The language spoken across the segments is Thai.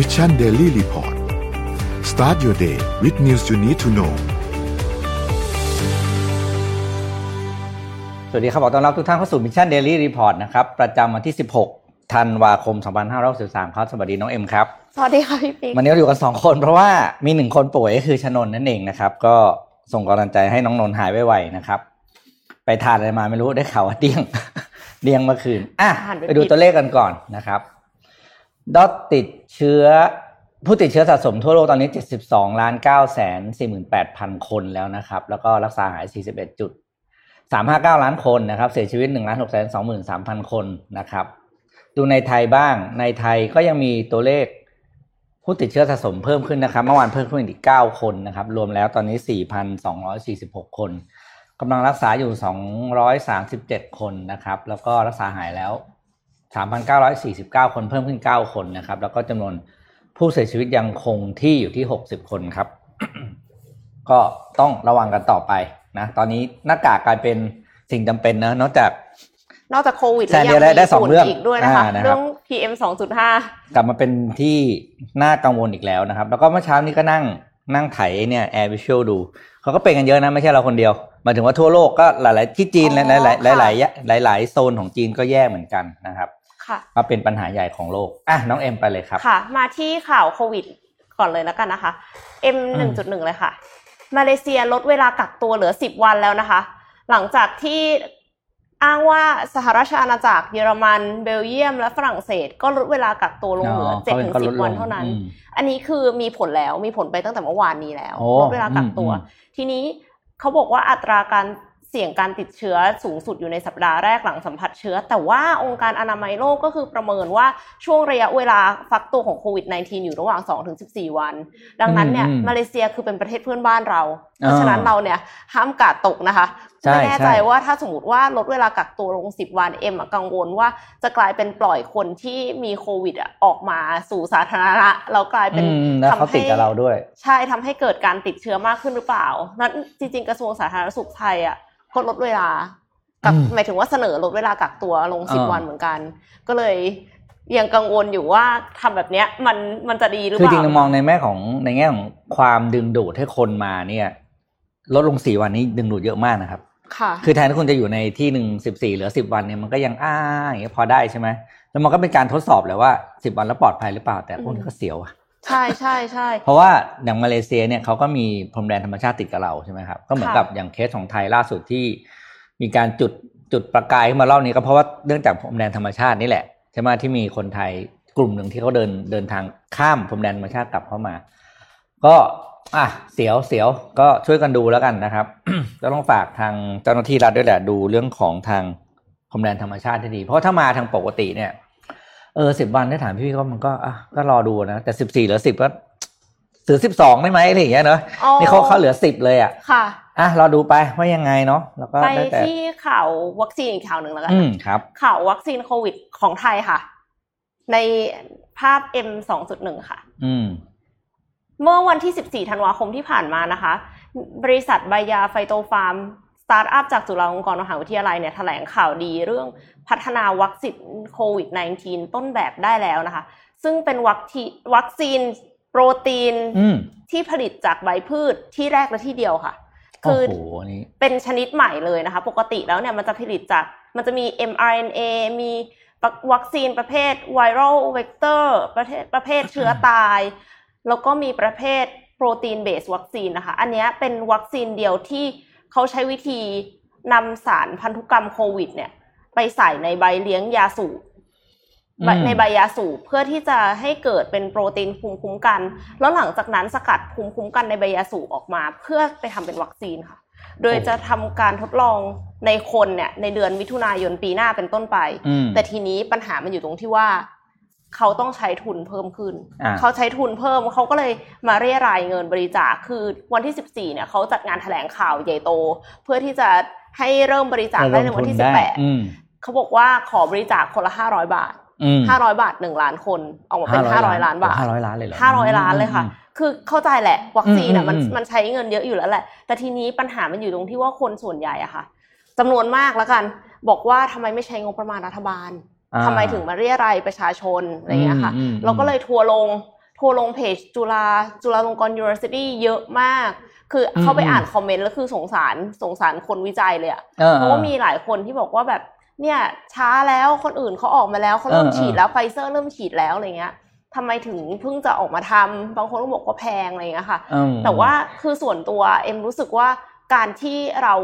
Mission Daily Report start your day with news you need to know สวัสดีครับ ขอต้อนรับทุกท่านเข้าสู่ Mission Daily Report นะครับ ประจำวันที่ 16 ธันวาคม 2563ครับ สวัสดีน้องเอ็มครับ สวัสดีค่ะพี่ปิ๊กวันนี้เราอยู่กัน 2 คนเพราะว่ามีหนึ่งคนป่วยก็คือชนนนั่นเองนะครับ ก็ส่งกำลังใจให้น้องนนท์หายไวๆนะครับ ไปทานอะไรมาไม่รู้ได้ข่าวว่าเดี้ยงเดี้ยงเมื่อคืน อะ ไปดูตัวเลขกันก่อนนะครับดอทติด เชื้อผู้ติดเชื้อสะสมทั่วโลกตอนนี้ 72ล้าน9แสน48,000 คนแล้วนะครับ แล้วก็รักษาหาย 41จุด359 ล้านคนนะครับ เสียชีวิต1ล้าน6แสน23,000 คนนะครับ ดูในไทยบ้าง ในไทยก็ยังมีตัวเลขผู้ติดเชื้อสะสมเพิ่มขึ้นนะครับ เมื่อวานเพิ่มขึ้นอีก 9 คนนะครับ รวมแล้วตอนนี้ 4,246 คนกำลังรักษาอยู่ 237 คนนะครับ แล้วก็รักษาหายแล้ว 3,949 คนเพิ่มขึ้น 9 คนนะครับ แล้วก็จำนวนผู้เสียชีวิตยังคงที่อยู่ที่ 60 คนครับ ก็ต้องระวังกันต่อไปนะ ตอนนี้หน้ากากกลายเป็นสิ่งจำเป็นนะนอกจากนอกจากโควิดแซนเดียได้ได้สองเรื่องอีกด้วยนะคะอ่านะครับเรื่อง PM 2.5 กลับมาเป็นที่น่ากังวลอีกแล้วนะครับ แล้วก็เมื่อเช้านี้ก็นั่งนั่งไถเนี่ย Air Visual ดู เขาก็เป็นกันเยอะนะ ไม่ใช่เราคนเดียวหมายถึงว่าทั่วโลกก็หลาย ๆ ที่จีนอ๋หอลายหลายหลายค่ะหลายหลาย ๆ โซนของจีนก็แย่เหมือนกันนะครับ ค่ะก็เป็นปัญหาใหญ่ของโลกอะน้องเอ็มไปเลยครับค่ะ มาที่ข่าวโควิดก่อนเลยแล้วกันนะคะ M อืม1.1เลยค่ะ มาเลเซียลดเวลากักตัวเหลือ10วันแล้วนะคะ หลังจากที่อ้างว่าสหราชอาณาจักรเยอรมันเบลเยียม และฝรั่งเศส ก็ลดเวลากักตัวลงเหลือเขาก็ลด7-10วันลงเท่านั้นอืมอันนี้คือมีผลแล้วมีผลไปตั้งแต่เมื่อวานนี้แล้วโอ้ลดเวลากักตัวอืมอืมทีนี้เขาบอกว่าอัตราการ เสี่ยงการติดเชื้อสูงสุดอยู่ในสัปดาห์แรกหลังสัมผัสเชื้อ แต่ว่าองค์การอนามัยโลกก็คือประเมินว่าช่วงระยะเวลาฟักตัวของโควิด -19 อยู่ระหว่าง 2-14 วัน ดังนั้นเนี่ยอืมอืมมาเลเซียคือเป็นประเทศเพื่อนบ้านเรา เพราะอ่าฉะนั้นเราเนี่ยห้ามกาดตกนะคะใช่ ไม่แน่ใจใช่ว่าถ้าสมมติว่าลดเวลากักตัวลง10วันเอ็มอะกังวลว่าจะกลายเป็นปล่อยคนที่มีโควิดอะออกมาสู่สาธารณะแล้วกลายเป็นอืมแล้วเขาทำให้ติดกับเราด้วย ใช่ทำให้เกิดการติดเชื้อมากขึ้นหรือเปล่า นั้นจริงๆกระทรวงสาธารณสุขไทยอะก็ลดเวลากักอืมหมายถึงว่าเสนอลดเวลากักตัวลงสิบอ่าวันเหมือนกัน ก็เลยยังกังวลอยู่ว่าทำแบบเนี้ยมันมันจะดีหรือคือเปจริงล่าๆมองในแง่ของในแง่ของความดึงดูดให้คนมาเนี่ย ลดลงสี่วันนี้ดึงดูดเยอะมากนะครับ ค่ะ คือแทนที่คุณจะอยู่ในที่หนึ่งสิบสี่เหลือสิบวันเนี่ยมันก็ยังอ้าอย่างเงี้ยพอได้ใช่ไหมแล้วมันก็เป็นการทดสอบแหละว่าสิบวันแล้วปลอดภัยหรือเปล่าแต่พวกนี้ก็เสียวอะใช่ใช่ใช่เพราะว่าอย่างมาเลเซียเนี่ยเขาก็มีพรมแดนธรรมชาติติดกับเราใช่ไหมครับก็เหมือนค่ะกับอย่างเคสของไทยล่าสุดที่ มีการจุดจุดประกายขึ้นมาเล่านี้ก็เพราะว่าเนื่องจากพรมแดนธรรมชาตินี่แหละใช่ไหมที่มีคนไทยกลุ่มหนึ่งที่เขาเดินเดินทางข้ามพรมแดนธรรมชาติกลับเข้ามา ก็ อะเสียวเสียวก็ช่วยกันดูแล้วกันนะครับก็ต้องฝากทางเจ้าหน้าที่รัฐด้วยแหละดูเรื่องของทางพรมแดนธรรมชาติที่ดี เพราะถ้ามาทางปกติเนี่ย เออสิบวันได้ถามพี่ก็มันก็อะก็รอดูนะ แต่สิบสี่เหลือสิบก็ถือสิบสองได้ไหมอะไรอย่างเงี้ยเนอะอ๋อนี่เขาเขาเหลือสิบเลยอะค่ะอะรอดูไปว่ายังไงเนาะแล้วก็ไปได้แต่ที่ข่าววัคซีนอีกข่าวหนึ่งแล้วกันอืมครับข่าววัคซีนโควิดของไทยค่ะ ในภาพ M 2.1ค่ะ อืม เมื่อวันที่ 14 ธันวาคมที่ผ่านมานะคะ บริษัทใบยาไฟโตฟาร์มสตาร์ทอัพจากจุฬาลงกรณ์มหาวิทยาลัยเนี่ยแถลงข่าวดีเรื่องพัฒนาวัคซีนโควิด -19 ต้นแบบได้แล้วนะคะ ซึ่งเป็นวัคซีนวัคซีนโปรตีนอืมที่ผลิตจากใบพืชที่แรกและที่เดียวค่ะโอ้คือโหอันนี้เป็นชนิดใหม่เลยนะคะ ปกติแล้วเนี่ยมันจะผลิตจากมันจะมี mRNA มีวัคซีนประเภท viral vector ประเภทประเภทเชื้อตาย แล้วก็มีประเภทโปรตีนเบสวัคซีนนะคะ อันเนี้ยเป็นวัคซีนเดียวที่เขาใช้วิธีนำสารพันธุกรรมโควิด เนี่ย ไปใส่ในใบเลี้ยงยาสูบอืมใบในใบยาสูบเพื่อที่จะให้เกิดเป็นโปรตีนภูมิคุ้มกัน แล้วหลังจากนั้นสกัดภูมิคุ้มกันในใบยาสูบออกมา เพื่อไปทำเป็นวัคซีนค่ะ โดยจะทำการทดลองในคนเนี่ยในเดือนมิถุนายนปีหน้าเป็นต้นไปอืมแต่ทีนี้ปัญหามันอยู่ตรงที่ว่า เขาต้องใช้ทุนเพิ่มขึ้นอ่าเขาใช้ทุนเพิ่มเขาก็เลยมาเรียรายเงินบริจาค คือวันที่ 14 เนี่ยเขาจัดงานแถลงข่าวใหญ่โต เพื่อที่จะให้เริ่มบริจาคได้ในวันที่ระดมทุได้อืม18 เขาบอกว่าขอบริจาคคนละ 500 บาทอืม500 บาท 1 ล้านคน ออกมาเป็น 500 ล้านบาทห้าร้อยล้านเลยเหรอ500 ล้านเลยค่ะอืมคือเข้าใจแหละวัคซีนอะมันอืมอืมมันใช้เงินเยอะอยู่แล้วแหละ แต่ทีนี้ปัญหามันอยู่ตรงที่ว่าคนส่วนใหญ่อะค่ะจำนวนมากแล้วกัน บอกว่าทำไมไม่ใช้งบประมาณรัฐบาล อ่าทำไมถึงมาเรียรายประชาชนอะไรอย่างเงี้ยค่ะอืมอืมเราก็เลยทัวร์ลงโทรลงเพจจุฬาจุฬาลงกรณ์ University เยอะมาก คือเข้าไปอ่าน comment แล้วคือสงสารสงสารคนวิจัยเลยอะออเพราะว่ามีหลายคนที่บอกว่าแบบเนี่ยช้าแล้วคนอื่นเขาออกมาแล้วเขาเริ่มเออเออฉีดแล้วไฟเซอร์เริ่มฉีดแล้วอะไรเงี้ยทำไมถึงเพิ่งจะออกมาทำบางคนก็บอกว่าแพงอะไรเงี้ยค่ะอืมแต่ว่าคือส่วนตัวเอ็มรู้สึกว่าการที่เรา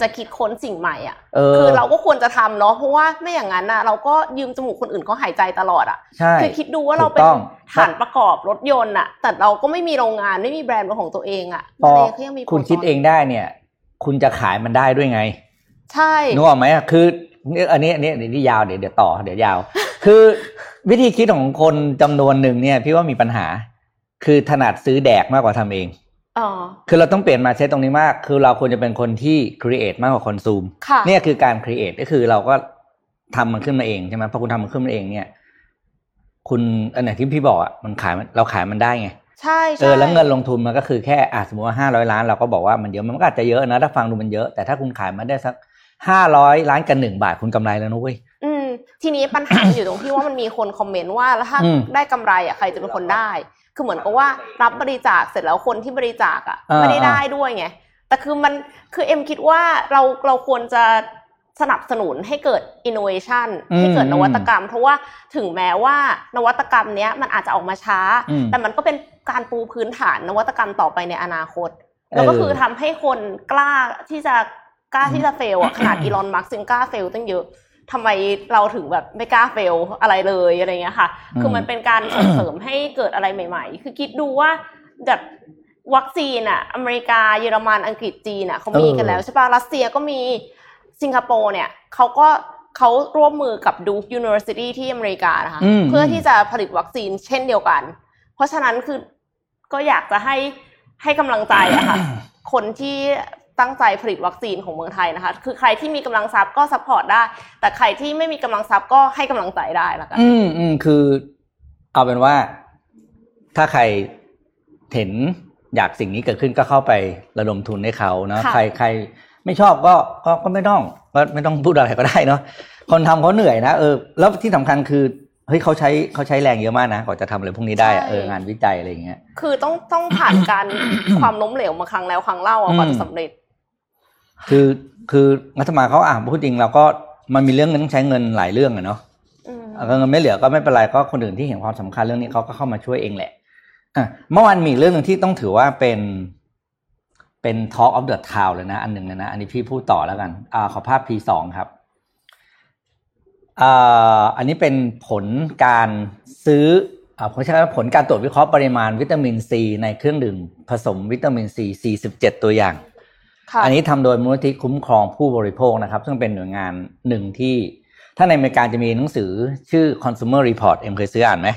จะคิดค้นสิ่งใหม่อะเออคือเราก็ควรจะทำเนาะเพราะว่าไม่อย่างนั้นนะเราก็ยืมจมูกคนอื่นเขาหายใจตลอดอะใช่คือคิดดูว่าเราถูกเป็นต้องฐานประกอบรถยนต์อะ แต่เราก็ไม่มีโรงงานไม่มีแบรนด์เป็นของตัวเองอะพอมาเลเขายังมีคุณคิดเองได้เนี่ย คุณจะขายมันได้ด้วยไง ใช่นึกออกไหมอะคือเนี่ยอันนี้อันนี้อันนี้ยาวเดี๋ยวเดี๋ยวต่อเดี๋ยวยาว คือวิธีคิดของคนจำนวนหนึ่งเนี่ย พี่ว่ามีปัญหา คือถนัดซื้อแดกมากกว่าทำเองอ๋อ คือเราต้องเปลี่ยนมาเซตตรงนี้มาก คือเราควรจะเป็นคนที่ create มากกว่าคอนซูมค่ะเนี่ยคือการ create ก็คือเราก็ทำมันขึ้นมาเองใช่ไหมพอคุณทำมันขึ้นมาเองเนี่ย คุณอันไหนที่พี่บอกอะมันขายมันเราขายมันได้ไงใช่เอใช่อแล้วเงินลงทุนมันก็คือแค่อะสมมติว่าห้าร้อยล้านเราก็บอกว่ามันเยอะมันก็อาจจะเยอะนะถ้าฟังดูมันเยอะแต่ถ้าคุณขายมาได้สักห้าร้อยล้านกับหนึ่งบาทคุณกำไรแล้วนะเว้ยอืมทีนี้ปัญหามันอยู่ตรงที่ว่ามันมีคนคอมเมนต์ว่าแล้วถ้าอืมได้กำไรอะใครจะเป็นคนได้ คือเหมือนกับว่ารับบริจาคเสร็จแล้วคนที่บริจาคอะอ่าไม่ได้ได้ด้วยไงแต่คือมันคือเอ็มคิดว่าเราเราควรจะสนับสนุนให้เกิด innovation อืมให้เกิดนวัตกรรม เพราะว่าถึงแม้ว่านวัตกรรมเนี้ยมันอาจจะออกมาช้าอืมแต่มันก็เป็นการปูพื้นฐานนวัตกรรมต่อไปในอนาคต แล้วก็คือทำให้คนกล้าที่จะกล้าที่จะ fail อะขนาดอีลอนมัสก์ยังกล้า fail ตั้งเยอะ ทำไมเราถึงแบบไม่กล้า fail อะไรเลยอะไรเงี้ยค่ะอืมคือมันเป็นการส่งเสริมให้เกิดอะไรใหม่ ๆ คือคิดดูว่าแบบวัคซีนอะอเมริกาเยอรมันอังกฤษจีนอะเขามีกันแล้วใช่ปะรัสเซียก็มีสิงคโปร์เนี่ยเขาก็เขาร่วมมือกับ Duke University ที่อเมริกานะคะอืมเพื่อที่จะผลิตวัคซีนเช่นเดียวกัน เพราะฉะนั้นคือก็อยากจะให้ให้กำลังใจอะค่ะคนที่ ตั้งใจผลิตวัคซีนของเมืองไทยนะคะ คือใครที่มีกำลังทรัพย์ก็ support ได้ แต่ใครที่ไม่มีกำลังทรัพย์ก็ให้กำลังใจได้ละกัน อืมอืมคือ เอาเป็นว่า ถ้าใครเห็นอยากสิ่งนี้เกิดขึ้นก็เข้าไประดมทุนให้เขาเนาะค่ะใครใครไม่ชอบก็ก็ก็ไม่ต้องก็ไม่ต้องพูดอะไรก็ได้เนาะคนทำเขาเหนื่อยนะเออแล้วที่สำคัญคือเฮ้ยเขาใช้เขาใช้แรงเยอะมากนะกว่าจะทำอะไรพวกนี้ได้อะเอองานวิจัยอะไรอย่างเงี้ยคือต้องต้องผ่านการความล้มเหลวมาครั้งแล้วครั้งเล่าอะกว่าอืมจะสำเร็จ คือคือรัฐบาลเขาอ่านพูดจริงเราก็มันมีเรื่องเงินต้องใช้เงินหลายเรื่องอะเนาะอืมเอาเงินไม่เหลือก็ไม่เป็นไรก็คนอื่นที่เห็นความสำคัญเรื่องนี้เขาก็เข้ามาช่วยเองแหละอะเมื่อวานมีอีกเรื่องหนึ่งที่ต้องถือว่าเป็นเป็น Talk of the Town เลยนะ อันหนึ่งเลยนะ อันนี้พี่พูดต่อแล้วกันอ่าขอภาพ P2 ครับอ่าอันนี้เป็นผลการซื้ออ่าผมใช้คำว่าผลการตรวจวิเคราะห์ปริมาณวิตามินซีในเครื่องดื่มผสมวิตามินซี47 ตัวอย่างค่ะ อันนี้ทำโดยมูลนิธิคุ้มครองผู้บริโภคนะครับ ซึ่งเป็นหน่วยงานหนึ่งที่ ถ้าในอเมริกาจะมีหนังสือชื่อ consumer report เอ็มเคยซื้ออ่านไหม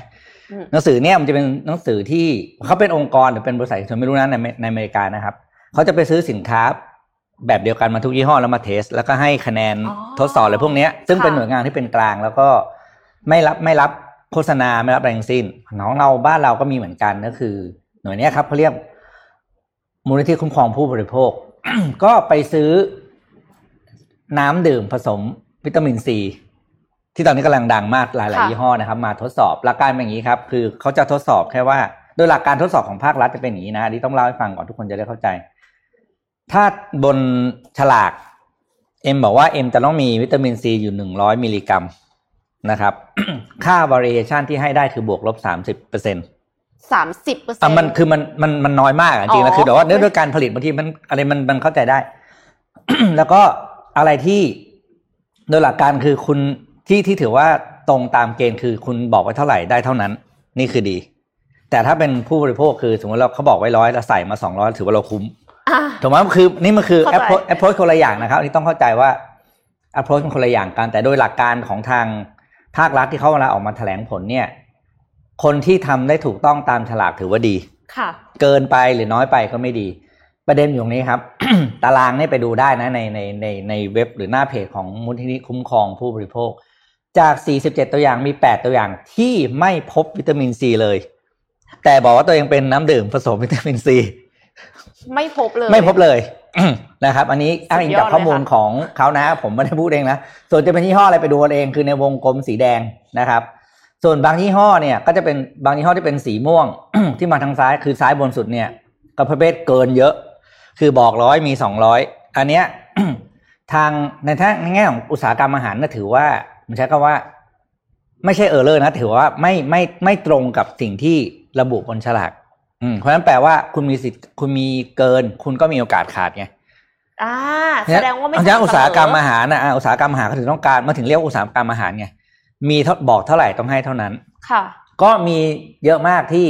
อืมหนังสือเนี่ยมันจะเป็นหนังสือที่เขาเป็นองค์กรหรือเป็นบริษัทฉันไม่รู้นะในในอเมริกานะครับเขาจะไปซื้อสินค้าแบบเดียวกันมาทุกยี่ห้อแล้วมาเทส แล้วก็ให้คะแนนอ๋อทดสอบอะไรพวกเนี้ยซึ่งค่ะเป็นหน่วยงานที่เป็นกลาง แล้วก็ไม่รับไม่รับโฆษณาไม่รับอะไรทั้งสิ้นของเราบ้านเราก็มีเหมือนกันก็คือ หน่วยเนี้ยครับเขาเรียกมูลนิธิคุ้มครองผู้บริโภค ก็ไปซื้อน้ำดื่มผสมวิตามินซีที่ตอนนี้กำลังดังมากหลายค่ะๆยี่ห้อนะครับ มาทดสอบหลักการเป็นอย่างนี้ครับ คือเขาจะทดสอบแค่ว่า โดยหลักการทดสอบของภาครัฐจะเป็นอย่างนี้นะอันนี้ต้องเล่าให้ฟังก่อนทุกคนจะได้เข้าใจ ถ้าบนฉลากเอ็มบอกว่าเอ็มจะต้องมีวิตามินซีอยู่หนึ่งร้อยมิลลิกรัมนะครับ ค่า variation ที่ให้ได้คือบวกลบสามสิบเปอร์เซ็นต์ สามสิบเปอร์เซ็นอะต์มันคือมันมันมันน้อยมากอะจริงๆแล้วอ๋อคือแต่ว่าเนื่องด้วยการผลิตบางทีมันอะไรมันมันเข้าใจได้ แล้วก็อะไรที่โดยหลักการคือคุณที่ที่ถือว่าตรงตามเกณฑ์คือคุณบอกไว้เท่าไหร่ได้เท่านั้น นี่คือดี แต่ถ้าเป็นผู้บริโภคคือสมมติเราเขาบอกไว้ร้อยเราใส่มาสองร้อยถือว่าเราคุ้มอะถูกไหมคือนี่มันคือเข้าใจ approach approach คนละอย่างนะครับอันนี่ต้องเข้าใจว่า approach มันคนละอย่างกันแต่โดยหลักการของทางภาครัฐที่เขาเวลาออกมาแถลงผลเนี่ย คนที่ทำได้ถูกต้องตามฉลากถือว่าดี ค่ะ เกินไปหรือน้อยไปก็ไม่ดี ประเด็นอยู่ตรงนี้ครับ ตารางเนี่ยไปดูได้นะในในในในเว็บหรือหน้าเพจของมูลนิธิคุ้มครองผู้บริโภค จาก 47 ตัวอย่างมี 8 ตัวอย่างที่ไม่พบวิตามินซีเลย แต่บอกว่าตัวเองเป็นน้ำดื่มผสมวิตามินซีไม่พบเลย ไม่พบเลยนะครับ อันนี้อ้างอิงจากสุดยอดเลยข้อมูลค่ะของเขานะ ผมไม่ได้พูดเองนะ ส่วนจะเป็นยี่ห้ออะไรไปดูกันเองคือในวงกลมสีแดงนะครับ ส่วนบางยี่ห้อเนี่ยก็จะเป็นบางยี่ห้อที่เป็นสีม่วง ที่มาทางซ้ายคือซ้ายบนสุดเนี่ยก็ประเภทเกินเยอะ คือบอกร้อยมีสองร้อยอันเนี้ยทางในทางในแง่ของอุตสาหกรรมอาหารน่ะถือว่ามันใช้คำว่า ไม่ใช่เออร์เลอร์นะ ถือว่าไม่ไม่ไม่ตรงกับสิ่งที่ระบุบนฉลากอืมเพราะฉะนั้นแปลว่าคุณมีสิทธิ์คุณมีเกิน คุณก็มีโอกาสขาดไงอ่าแสดงว่าไม่เพระฉะนั้นสม่ำอุตสาหกรรมเสอาหารนะอะอุตสาหกรรมอาหารเขาถึงต้องการมาถึงเรียกว่าอุตสาหกรรมอาหารไง มีเท่าบอกเท่าไหร่ต้องให้เท่านั้น ค่ะ ก็มีเยอะมากที่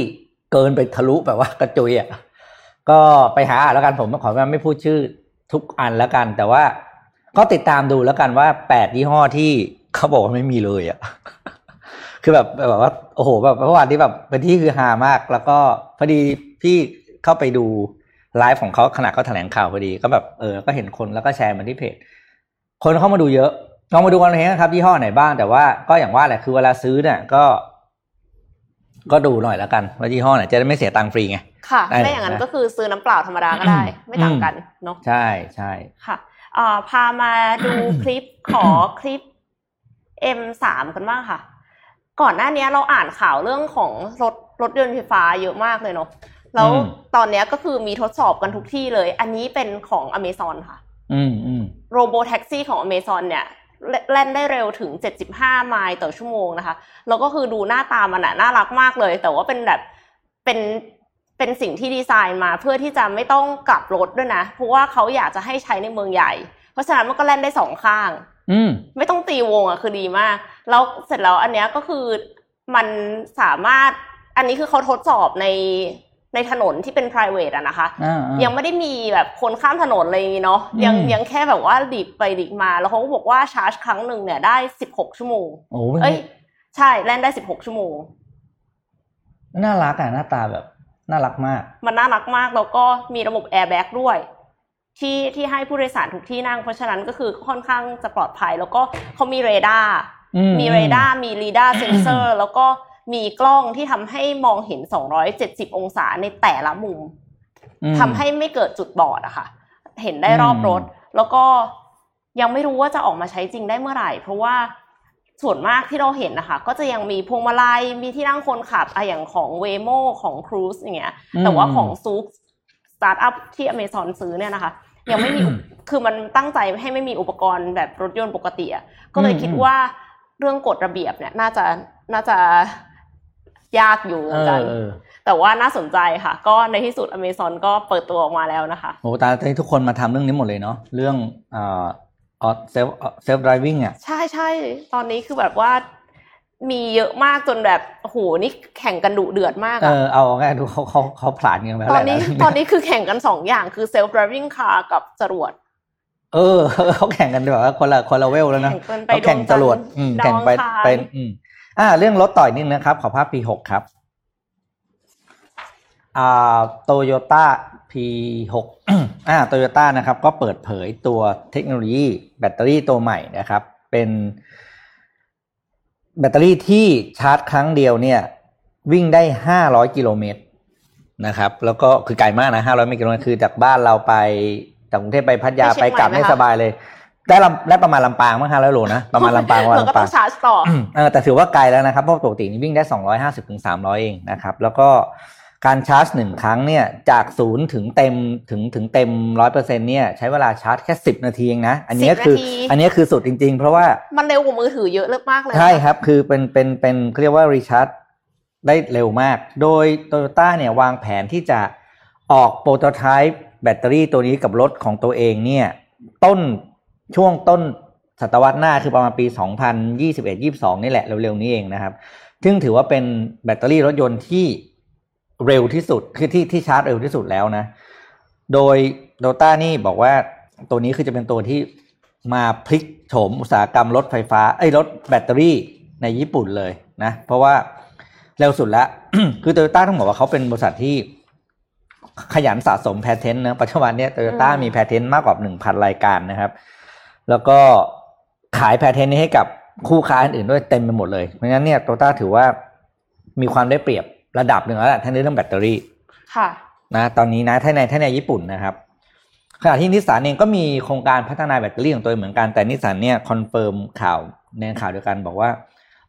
เกินไปทะลุแบบว่ากระจุยอะก็ไปหาอ่านแล้วกันผมขอไม่พูดชื่อทุกอันแล้วกัน แต่ว่าก็ติดตามดูแล้วกันว่าแปดยี่ห้อที่เขาบอกว่าไม่มีเลยอะคือแบบแบบว่าโอ้โหแบบเมื่อวานที่แบบเป็นที่คือฮามาก แล้วก็พอดีพี่เข้าไปดูไลฟ์ของเขาขณะเขาแถลงข่าวพอดี ก็แบบเออ ก็เห็นคนแล้วก็แชร์มาที่เพจ คนเข้ามาดูเยอะ ลองมาดูกันเลยนะครับยี่ห้อไหนบ้างแต่ว่าก็อย่างว่าแหละคือเวลาซื้อเนี่ยก็ ก็ดูหน่อยแล้วกันว่ายี่ห้อไหนจะได้ไม่เสียตังค์ฟรีไงค่ะได้ไม่อย่างนั้นนะก็คือซื้อน้ำเปล่าธรรมดาก็ได้ ไม่ต่างกันเนาะใช่ใช่ค่ะเอ่อพามาดูคลิปขอคลิป M3 กันบ้างค่ะ ก่อนหน้านี้เราอ่านข่าวเรื่องของรถรถยนต์ไฟฟ้าเยอะมากเลยเนาะแล้วตอนเนี้ยก็คือมีทดสอบกันทุกที่เลย อันนี้เป็นของ Amazon ค่ะ อืมอืมโรโบแท็กซี่ของ Amazon เนี่ยแล แล่นได้เร็วถึง 75 ไมล์ต่อชั่วโมงนะคะ แล้วก็คือดูหน้าตามันอะน่ารักมากเลย แต่ว่าเป็นแบบเป็นเป็นสิ่งที่ดีไซน์มาเพื่อที่จะไม่ต้องกลับรถด้วยนะ เพราะว่าเขาอยากจะให้ใช้ในเมืองใหญ่ เพราะฉะนั้นมันก็เล่นได้สองข้าง อืมไม่ต้องตีวงอะคือดีมาก แล้วเสร็จแล้วอันเนี้ยก็คือมันสามารถอันนี้คือเขาทดสอบใน ในถนนที่เป็น private อะนะคะอ่าอ่ายังไม่ได้มีแบบคนข้ามถนนอะไรอย่างงี้เนาะยังอืมยังแค่แบบว่าหลีกไปหลีกมาแล้วเขาก็บอกว่าชาร์จครั้งหนึ่งเนี่ยได้สิบหกชั่วโมงโอ้เอ้ย ใช่แล่นได้สิบหกชั่วโมง น่ารักอะหน้าตาแบบ น่ารักมาก มันน่ารักมากแล้วก็มีระบบแอร์แบ็กด้วยที่ที่ให้ผู้โดยสารทุกที่นั่ง เพราะฉะนั้นก็คือค่อนข้างจะปลอดภัย แล้วก็เขามีเรดาร์อืมมีเรดาร์มี LiDAR sensor แล้วก็ มีกล้องที่ทำให้มองเห็น 270 องศาในแต่ละมุมอืมทำให้ไม่เกิดจุดบอดอะค่ะ เห็นได้รอบรถอืมแล้วก็ยังไม่รู้ว่าจะออกมาใช้จริงได้เมื่อไหร่ เพราะว่าส่วนมากที่เราเห็นนะคะ ก็จะยังมีพวงมาลัยมีที่นั่งคนขับอะอย่างของเวโมของครู e อย่างเงี้ย แต่ว่าของ Zoox สตาร์ทอัพที่อเมซอนซื้อเนี่ยนะคะ ยังไม่มีอุปคือมันตั้งใจให้ไม่มีอุปกรณ์แบบรถยนต์ปกติอะก็เลยคิดว่าเรื่องกฎระเบียบเนี่ย น่าจะน่าจะ ยากอยู่เหเอมือนอกันเออแต่ว่าน่าสนใจค่ะ ก็ในที่สุดอเมซอนก็เปิดตัวออกมาแล้วนะคะโอ้ตาตอนนี้ทุกคนมาทำเรื่องนี้หมดเลยเนาะเรื่องอ่าออเซลเซลฟ์ดริวิ่งอะใช่ใช่ตอนนี้คือแบบว่ามีเยอะมากจนแบบโอ้โหนี่แข่งกันดุเดือดมากเออะอเอาง่ายดูเขาเขาเขาผลาญกันไปตแล้วอนนี้แหละตอนนี้คือแข่งกันสองอย่างคือ self driving car กับจรวดเออเขาแข่งกันแบบว่าคนละคนละเวลแล้วนะแข่งกันไปเขาแข่งดวงจันทร์จรวดอืมดาวแข่งไปอังคารเป็น อืมอ่าเรื่องรถต่อยนิดนึงนะครับ ขอภาพปีหกครับอ่าโตโยต้า P6 อ่าโตโยต้านะครับก็เปิดเผยตัวเทคโนโลยีแบตเตอรี่ตัวใหม่นะครับ เป็นแบตเตอรี่ที่ชาร์จครั้งเดียวเนี่ยวิ่งได้ 500 กิโลเมตรนะครับ แล้วก็คือไกลมากนะ 500 กิโลเมตรคือจากบ้านเราไปจากกรุงเทพไปพัทยาไปเชีไปยงใหม่กลับไหมไม่คะสบายเลย ได้ลำได้ประมาณลำปางมั้ง500โลนะประมาณลำปางประมาณเราก็ลำต้ปาองงชาร์จต่อเออแต่ถือว่าไกลแล้วนะครับเพราะปกตินี่วิ่งได้250ถึง300เองนะครับ แล้วก็การชาร์จหนึ่งครั้งเนี่ยจากศูนย์ถึงเต็มถึงถึงเต็มร้อยเปอร์เซ็นเนี่ยใช้เวลาชาร์จแค่10นาทีเองนะ อันนี้10คือนาทีอันนี้คือสุดจริง ๆ เพราะว่ามันเร็วกว่ามือถือเยอะเลิกมากเลย ใช่ครับ คือเป็นเป็นเป็นเขาเรียกว่ารีชาร์จได้เร็วมาก โดยโตโยต้าเนี่ยวางแผนที่จะออกโปรโตไทป์แบตเตอรี่ตัวนี้กับรถของตัวเองเนี่ยต้น ช่วงต้นศตวรรษหน้าคือประมาณปี 2021-22 นี่แหละเร็วๆนี้เองนะครับ ซึ่งถือว่าเป็นแบตเตอรี่รถยนต์ที่เร็วที่สุดคือที่ที่ชาร์จเร็วที่สุดแล้วนะ โดยโดต้านี่บอกว่าตัวนี้คือจะเป็นตัวที่มาพลิกโฉมอุตสาหกรรมรถไฟฟ้าไอ้รถแบตเตอรี่ในญี่ปุ่นเลยนะ เพราะว่าเร็วสุดแล้วคือโตโยต้าต้องบอกว่าเขาเป็นบริษัทที่ขยันสะสม patent นะปัจจุบันเนี่ยโตโยต้ามี patent มากกว่าหนึ่งพันรายการนะครับ แล้วก็ขาย patent นี้ให้กับคู่ค้าอื่นๆด้วยเต็มไปหมดเลย เพราะฉะนั้นเนี่ยโตโยต้าถือว่ามีความได้เปรียบระดับหนึ่งแล้วแหละทั้งในเรื่องแบตเตอรี่ ค่ะนะตอนนี้นะถ้าในถ้าในญี่ปุ่นนะครับขณะที่นิสสันเองก็มีโครงการพัฒนาแบตเตอรี่ของตัวเองเหมือนกันแต่นิสสันเนี่ย confirmข่าวในข่าวเดียวกันบอกว่า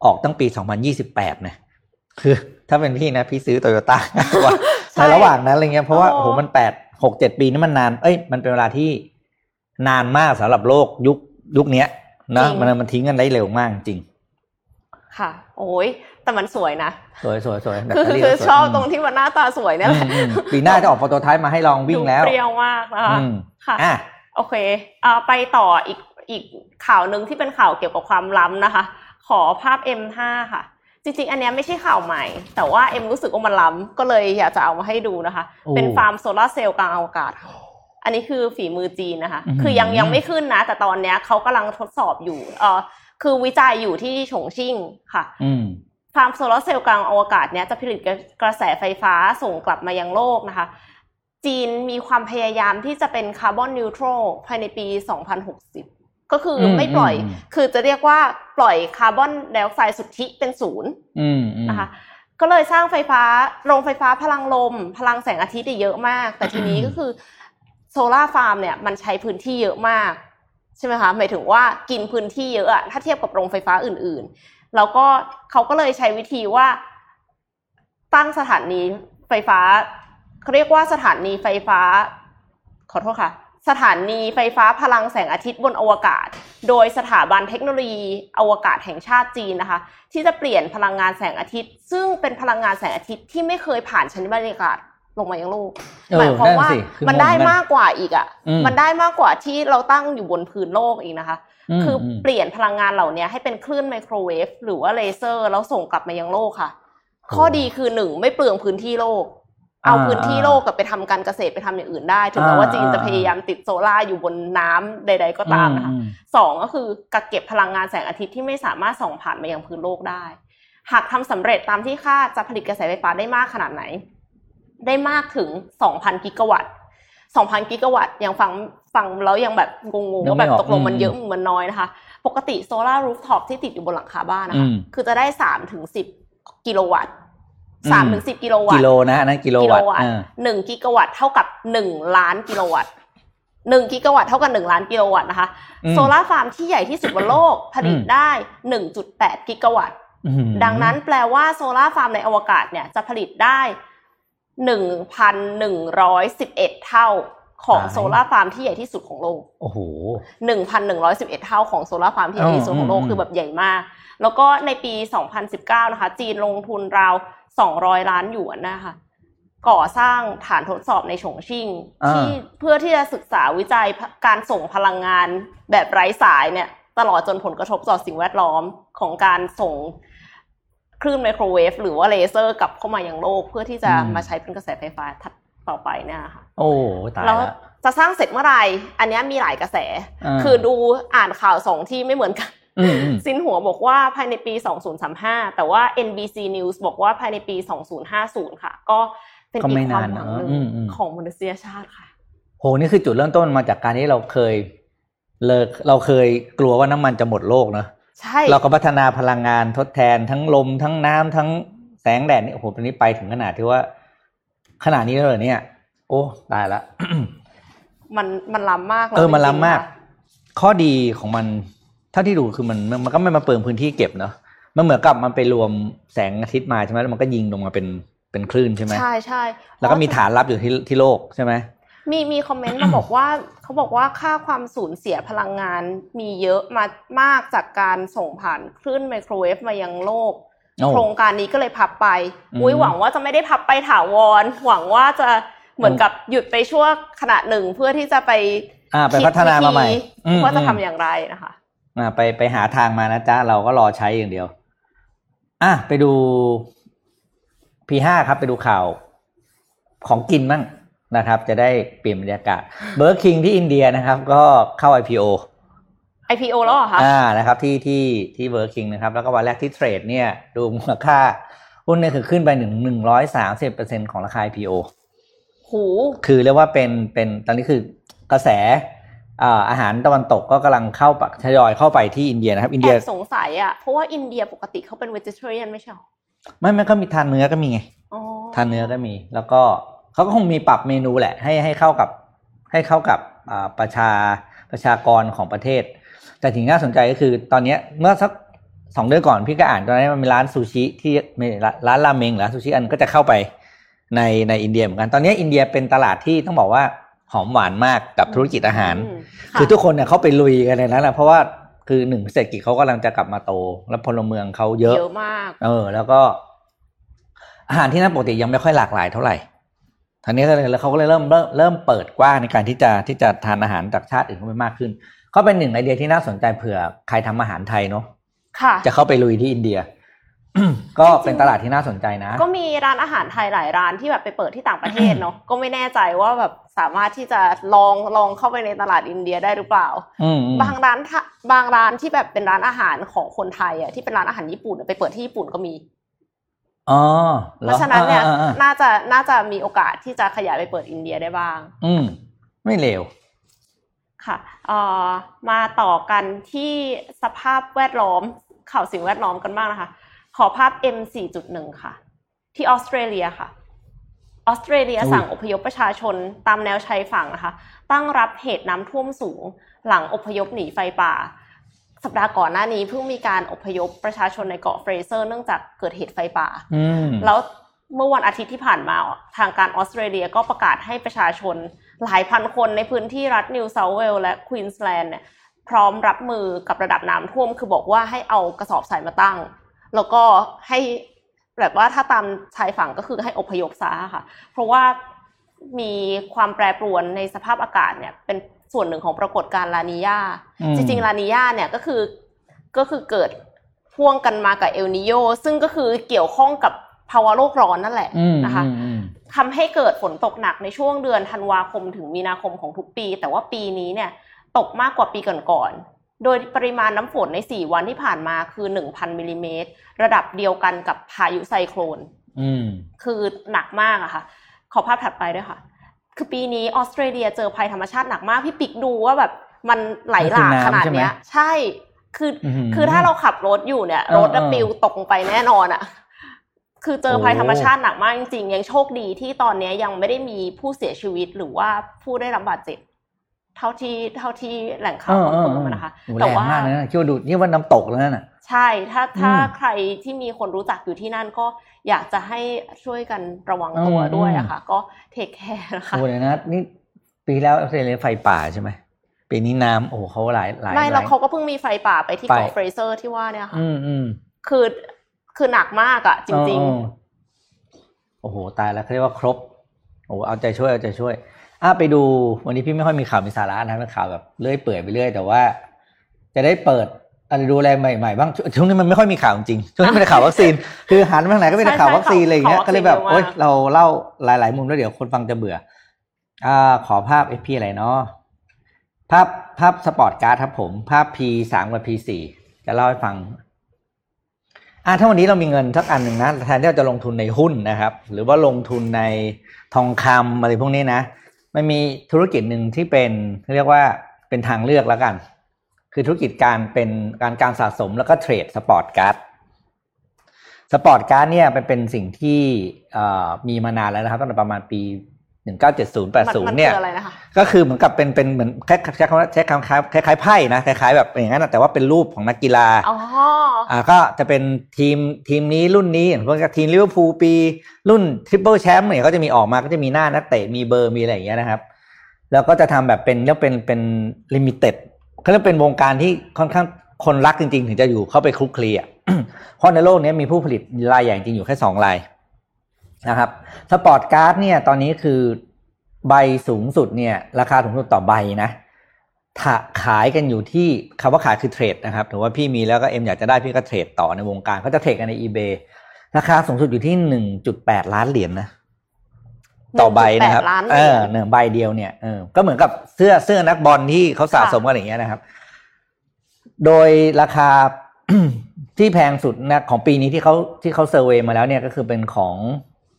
ออกตั้งปี 2028 นะ คือ ถ้าเป็นพี่นะ พี่ซื้อโตโยต้าว่าในระหว่างนั้นอะไรเงี้ยเพราะว่าโอ้โหมันแปดหกเจ็ดปีนี่มันนาน เอ้ยมันเป็นเวลาที่ นานมากสำหรับโลกยุคยุคเนี้ยนะมันมันทิ้งกันได้เร็วมากจริง ค่ะ โอ้ยแต่มันสวยนะ สวยสวยสวยคือคือชอบตรงที่มันหน้าตาสวยเนี่ยแหละปีหน้าจะออกโปรโตไทป์มาให้ลองวิ่งแล้วเปรี้ยวมากนะคะค่ะอะโอเคอ่าไปต่ออีกอีกข่าวหนึ่งที่เป็นข่าวเกี่ยวกับความล้ำนะคะ ขอภาพ M5 ค่ะ จริงๆ อันนี้ไม่ใช่ข่าวใหม่ แต่ว่าเอ็มรู้สึกว่ามันล้ำก็เลยอยากจะเอามาให้ดูนะคะ เป็นฟาร์มโซลาร์เซลล์กลางอวกาศค่ะ อันนี้คือฝีมือจีนนะคะ คือยังยังไม่ขึ้นนะ แต่ตอนเนี้ยเขากำลังทดสอบอยู่เออคือวิจัยอยู่ที่ฉงชิ่งค่ะฟาร์มโซลาร์เซลล์กลางอวกาศเนี้ยจะผลิตกระแสไฟฟ้าส่งกลับมายังโลกนะคะ จีนมีความพยายามที่จะเป็น carbon neutral ภายในปี 2060 ก็คือไม่ปล่อย คือจะเรียกว่าปล่อยคาร์บอนไดออกไซด์สุทธิเป็นศูนย์นะคะก็เลยสร้างไฟฟ้าโรงไฟฟ้าพลังลม พลังแสงอาทิตย์เยอะมาก แต่ทีนี้ก็คือ solar farm เนี่ยมันใช้พื้นที่เยอะมากใช่ไหมคะหมายถึงว่ากินพื้นที่เยอะอะถ้าเทียบกับโรงไฟฟ้าอื่นๆ แล้วก็เขาก็เลยใช้วิธีว่าตั้งสถานีไฟฟ้าเขาเรียกว่าสถานีไฟฟ้า ขอโทษค่ะ สถานีไฟฟ้าพลังแสงอาทิตย์บนอวกาศ โดยสถาบันเทคโนโลยีอวกาศแห่งชาติจีนนะคะ ที่จะเปลี่ยนพลังงานแสงอาทิตย์ ซึ่งเป็นพลังงานแสงอาทิตย์ที่ไม่เคยผ่านชั้นบรรยากาศ ลงมายังโลกหมายความว่ามันได้มากกว่าอีกอะ มันได้มากกว่าที่เราตั้งอยู่บนพื้นโลกอีกนะคะ คือเปลี่ยนพลังงานเหล่านี้ให้เป็นคลื่นไมโครเวฟหรือว่าเลเซอร์แล้วส่งกลับมายังโลกค่ะ ข้อดีคือหนึ่งไม่เปลืองพื้นที่โลก เอาพื้นที่โลกกับไปทำการเกษตรไปทำอย่างอื่นได้ถึงแม้ว่าจีนจะพยายามติดโซล่าอยู่บนน้ำใด ๆ ก็ตามนะคะสองก็คือกักเก็บพลังงานแสงอาทิตย์ที่ไม่สามารถส่องผ่านมายังพื้นโลกได้ หากทำสำเร็จตามที่คาดจะผลิตกระแสไฟฟ้าได้มากขนาดไหน ได้มากถึง 2,000 กิกะวัตต์2,000 กิกะวัตต์ยังฟังฟังแล้วยังแบบงงๆว่าแบบตกลงมันเยอะมันน้อยนะคะ ปกติ solar rooftop ที่ติดอยู่บนหลังคาบ้านนะคะคือจะได้3ถึง10 กิโลวัตต์สามถึงสิบกิโลวัตต์กิโลนะนั่นกิโลวัตต์หนึ่งกิกะวัตต์เท่ากับหนึ่งล้านกิโลวัตต์หนึ่งกิกะวัตต์เท่ากับหนึ่งล้านกิโลวัตต์นะคะ solar farm ที่ใหญ่ที่สุดบนโลกผลิตได้หนึ่งจุดแปดกิกะวัตต์ดังนั้นแปลว่า solar farm ในอวกาศเนี่ยจะผลิตได้ หนึ่งพันหนึ่งร้อยสิบเอ็ดเท่าของโซลาร์ฟาร์มที่ใหญ่ที่สุดของโลก โอ้โหหนึ่งพันหนึ่งร้อยสิบเอ็ดเท่าของโซลาร์ฟาร์มที่ใหญ่ที่สุดของโลกคือแบบใหญ่มาก แล้วก็ในปีสองพันสิบเก้านะคะ จีนลงทุนราวสองร้อยล้านหยวนนะคะ ก่อสร้างฐานทดสอบในฉงชิ่ง ที่เพื่อที่จะศึกษาวิจัยการส่งพลังงานแบบไร้สายเนี่ย ตลอดจนผลกระทบต่อสิ่งแวดล้อมของการส่ง คลื่นไมโครเวฟหรือว่าเลเซอร์กลับเข้ามาอย่างโลก เพื่อที่จะมาใช้เป็นกระแสไฟฟ้าถัดต่อไปเนี่ยค่ะโอ้ตายแล้วจะสร้างเสร็จเมื่อไหร่อันนี้มีหลายกระแส คือดูอ่านข่าวสองที่ไม่เหมือนกันซินหัวบอกว่าภายในปี 2035 แต่ว่า NBC News บอกว่าภายในปี 2050 ค่ะ ก็เป็นอีกความหวังหนึ่งของมนุษยชาติค่ะ โห นี่คือจุดเริ่มต้นมาจากการที่เราเคยเลิกเราเคยกลัวว่าน้ำมันจะหมดโลกเนาะ ใช่เราก็พัฒนาพลังงานทดแทนทั้งลมทั้งน้ำทั้งแสงแดดนี่โอ้โหตอนนี้ไปถึงขนาดที่ว่า ขนาดนี้เลยเนี่ย โอ้ตายละมันมันล้ำมากเออมันล้ำมาก ข้อดีของมันเท่าที่ดูคือมันมันก็ไม่มาเปิดพื้นที่เก็บเนาะมันเหมือนกับมันไปรวมแสงอาทิตย์มาใช่ไหมแล้วมันก็ยิงลงมาเป็นเป็นคลื่นใช่ไหมใช่ใช่แล้วก็มีฐานรับอยู่ที่ที่โลกใช่ไหม มีมีคอมเมนต์มาบอกว่าเขาบอกว่าค่าความสูญเสียพลังงานมีเยอะมามากจากการส่งผ่านคลื่นไมโครเวฟมายังโลก โครงการนี้ก็เลยพับไป อุ้ยหวังว่าจะไม่ได้พับไปถาวร หวังว่าจะเหมือนกับหยุดไปชั่วขณะหนึ่งเพื่อที่จะไปอ่าไปพัฒนามาใหม่ว่าจะทำอย่างไรนะคะอ่าไปไปหาทางมานะจ๊ะเราก็รอใช้อย่างเดียว อะไปดู P5 ครับไปดูข่าวของกินบ้าง นะครับ จะได้เปลี่ยนบรรยากาศ Burger King ที่อินเดียนะครับ ก็เข้า IPO IPO แล้วเหรอคะอ่านะครับที่ที่ที่ Burger King นะครับ แล้วก็วันแรกที่ trade เนี่ยดูมูลค่าหุ้นเนี่ยคือขึ้นไปหนึ่งหนึ่งร้อยสามสิบเปอร์เซ็นของราคา IPO โหคือเรียกว่าเป็นเป็นตอนนี้คือกระแสอาหารตะวันตกก็กำลังเข้าทยอยเข้าไปที่อินเดียนะครับ อินเดียสงสัยอะเพราะว่าอินเดียปกติเขาเป็นเวจิเทเรียนไม่ใช่หรอไม่ไม่ก็มีทานเนื้อก็มีไงทานเนื้อก็มี แล้วก็ เขาก็คงมีปรับเมนูแหละ ให้ให้เข้ากับให้เข้ากับประชาประชากรของประเทศ แต่ถึงน่าสนใจก็คือตอนนี้เมื่อสักสองเดือนก่อนพี่ก็อ่านตอนนั้นมันมีร้านซูชิที่ไม่ร้านราเมงร้านซูชิอันก็จะเข้าไปในในอินเดียเหมือนกันตอนนี้อินเดียเป็นตลาดที่ต้องบอกว่าหอมหวานมากกับธุรกิจอาหารมคือทุกคนเนี่ยเขาไปลุยกันในนั้นแหละเพราะว่าคือหนึ่งเศรษฐกิจเขากำลังจะกลับมาโต แล้วพลเมืองเขาเยอะเยอะมาก เออ แล้วก็ อาหารที่นั่นปกติยังไม่ค่อยหลากหลายเท่าไหร่ ทีนี้ก็เลยแล้วเขาก็เลยเริ่มเริ่มเริ่มเปิดกว้างในการที่จะที่จะทานอาหารจากชาติอื่นเข้าไปมากขึ้น ก็เป็นหนึ่งไอเดียที่น่าสนใจเผื่อใครทำอาหารไทยเนาะค่ะ จะเข้าไปลุยที่อินเดีย ก็เป็นตลาดที่น่าสนใจนะ ก็มีร้านอาหารไทยหลายร้านที่แบบไปเปิดที่ต่างประเทศเนาะก็ไม่แน่ใจว่าแบบสามารถที่จะลองลองเข้าไปในตลาดอินเดียได้หรือเปล่าอืมอืมบางร้านทะบางร้านที่แบบเป็นร้านอาหารของคนไทยอะที่เป็นร้านอาหารญี่ปุ่นอะไปเปิดที่ญี่ปุ่นก็มีอ๋อห เพอราะฉะนั้นเนี่ยอ่าอ่าอ่าน่าจะน่าจะมีโอกาสที่จะขยายไปเปิดอินเดียได้บ้าง อืมไม่เลวค่ะเอ่อมาต่อกันที่สภาพแวดล้อมข่าวสิ่งแวดล้อมกันบ้างนะคะ ขอภาพ M 4.1 ค่ะ ที่ออสเตรเลียค่ะออสเตรเลียอุ้ยสั่งอพยพประชาชนตามแนวชายฝั่งนะคะ ตั้งรับเหตุน้ำท่วมสูง หลังอพยพหนีไฟป่า สัปดาห์ก่อนหน้านี้เพิ่งมีการอพยพประชาชนในเกาะเฟรเซอร์เนื่องจากเกิดเหตุไฟป่าอืมแล้วเมื่อวันอาทิตย์ที่ผ่านมาทางการออสเตรเลียก็ประกาศให้ประชาชนหลายพันคนในพื้นที่รัฐนิวเซาท์เวลส์และควีนส์แลนด์เนี่ยพร้อมรับมือกับระดับน้ำท่วม คือบอกว่าให้เอากระสอบทรายมาตั้ง แล้วก็ให้แบบว่าถ้าตามชายฝั่งก็คือให้อพยพซะค่ะ เพราะว่ามีความแปรปรวนในสภาพอากาศเนี่ยเป็น ส่วนหนึ่งของปรากฏการณ์ลานีญาอืมจริงๆลานีญาเนี่ยก็คือก็คือเกิดพ่วงกันมากับเอลนิโยซึ่งก็คือเกี่ยวข้องกับภาวะโลกร้อนนั่นแหละอืมนะคะอืมอืมทำให้เกิดฝนตกหนักในช่วงเดือนธันวาคมถึงมีนาคมของทุกปี แต่ว่าปีนี้เนี่ยตกมากกว่าปีก่อนๆโดยปริมาณน้ำฝนใน 4 วันที่ผ่านมาคือ 1,000มิลลิเมตรระดับเดียวกันกับพายุไซโคลนอืมคือหนักมากอะค่ะ ขอภาพถัดไปด้วยค่ะ คือปีนี้ออสเตรเลียเจอภัยธรรมชาติหนักมาก พี่ปิกดูว่าแบบมันไหลหลากขนาดเนี้ย ใช่ คืออมคือถ้าเราขับรถอยู่เนี่ยเออรถจะเออปลิวตกลงไปแน่นอนอะคือเจอภัยโอ้ธรรมชาติหนักมากจริงๆ ยังโชคดีที่ตอนเนี้ยยังไม่ได้มีผู้เสียชีวิตหรือว่าผู้ได้รับบาดเจ็บเท่าที่เท่าที่แหล่งข่าวคอนเฟิร์มมานะคะโอ้โหแต่แรงว่ามากเลยนะคิดว่าดูนี่ว่าน้ำตกแล้วนั่นน่ะ ใช่ถ้าถ้าอืมใครที่มีคนรู้จักอยู่ที่นั่นก็ อยากจะให้ช่วยกันระวังตัวอืมด้วยอืมอะค่ะ ก็เทคแคร์นะคะโอ้เดี๋ยวนะนี่ปีแล้วออสเตรเลียไฟป่าใช่ไหมปีนี้น้ำโอ้โหเขาหลายหลายไม่หแล้วลายเขาก็เพิ่งมีไฟป่าไปที่ไปเกาะเฟรเซอร์ที่ว่าเนี่ยค่ะอืมอืมคือคือหนักมากอะจริงเออโอ้โห ตายแล้วเขาเรียกว่าครบ โอ้โหเอาใจช่วยเอาใจช่วยอะไปดูวันนี้พี่ไม่ค่อยมีข่าวมีสาระนะเป็นข่าวแบบเรื่อยเปื่อยไปเรื่อยแต่ว่า จะได้เปิด อะไรดูอะไรใหม่ๆบ้างช่วงช่วงนี้มันไม่ค่อยมีข่าวจริงช่วงนี้เป็นข่าววัคซีน คือหันไปทางไหนก็เป็นแต่ข่าววัคซีนอะไรอย่างเงี้ยก็เลยแบบโอ๊ยเราเล่าหลาย ๆ มุมแล้วเดี๋ยวคนฟังจะเบื่อ อ่า ขอภาพเอพีอะไรเนาะภาพภาพ sport card ครับผมภาพ P สามกับ P สี่จะเล่าให้ฟัง อ่าถ้าวันนี้เรามีเงินสักอันหนึ่งนะแทนที่เราจะลงทุนในหุ้นนะครับ หรือว่าลงทุนในทองคำอะไรพวกนี้นะมันมีธุรกิจหนึ่งที่เป็นเรียกว่าเป็นทางเลือกแล้วกัน คือธุรกิจการเป็นการการสะสมแล้วก็ trade sport card sport card เนี่ยเป็นเป็นสิ่งที่เอ่อมีมานานแล้วนะครับตั้งแต่ประมาณปี1970ๆมันมัน80เนี่ยคืออะไรนะคะก็คือเหมือนกับเป็นเป็นเหมือนคล้ายใช้คำว่าใช้คำคล้ายคล้ายๆไพ่นะคล้ายๆแบบอย่างนั้นนะแต่ว่าเป็นรูปของนักกีฬาอ๋ออ่าก็จะเป็นทีมทีมนี้รุ่นนี้อย่างพวกทีมลิเวอร์พูลปี รุ่น triple champ เนี่ยก็จะมีออกมาก็จะมีหน้านักเตะมีเบอร์มีอะไรอย่างเงี้ยนะครับ แล้วก็จะทำแบบเป็นเรียกเป็นเป็น limited เขาเรียกเป็นวงการที่ค่อนข้างคนรักจริง ๆ ถึงจะอยู่เข้าไปคลุกคลีอะเพราะในโลกนี้มีผู้ผลิตรายใหญ่จริงอยู่แค่สองรายนะครับ sport card เนี่ยตอนนี้คือใบสูงสุดเนี่ย ราคาสูงสุดต่อใบนะถ้าขายกันอยู่ที่คำว่าขายคือ trade นะครับถือว่าพี่มีแล้วก็เอ็มอยากจะได้พี่ก็ trade ต่อในวงการเขาจะ trade กันใน eBay ราคาสูงสุดอยู่ที่หนึ่งจุดแปดล้านเหรียญนะ ต่อใบนะครับ1.8ล้านเหเอรียอญหนึ่งใบเดียวเนี่ยเออก็เหมือนกับเสื้อเสื้อนักบอลที่เขาสะสมกันอย่างเงี้ยนะครับ โดยราคาที่แพงสุดนะของปีนี้ที่เขาที่เขา survey มาแล้วเนี่ยก็คือเป็นของ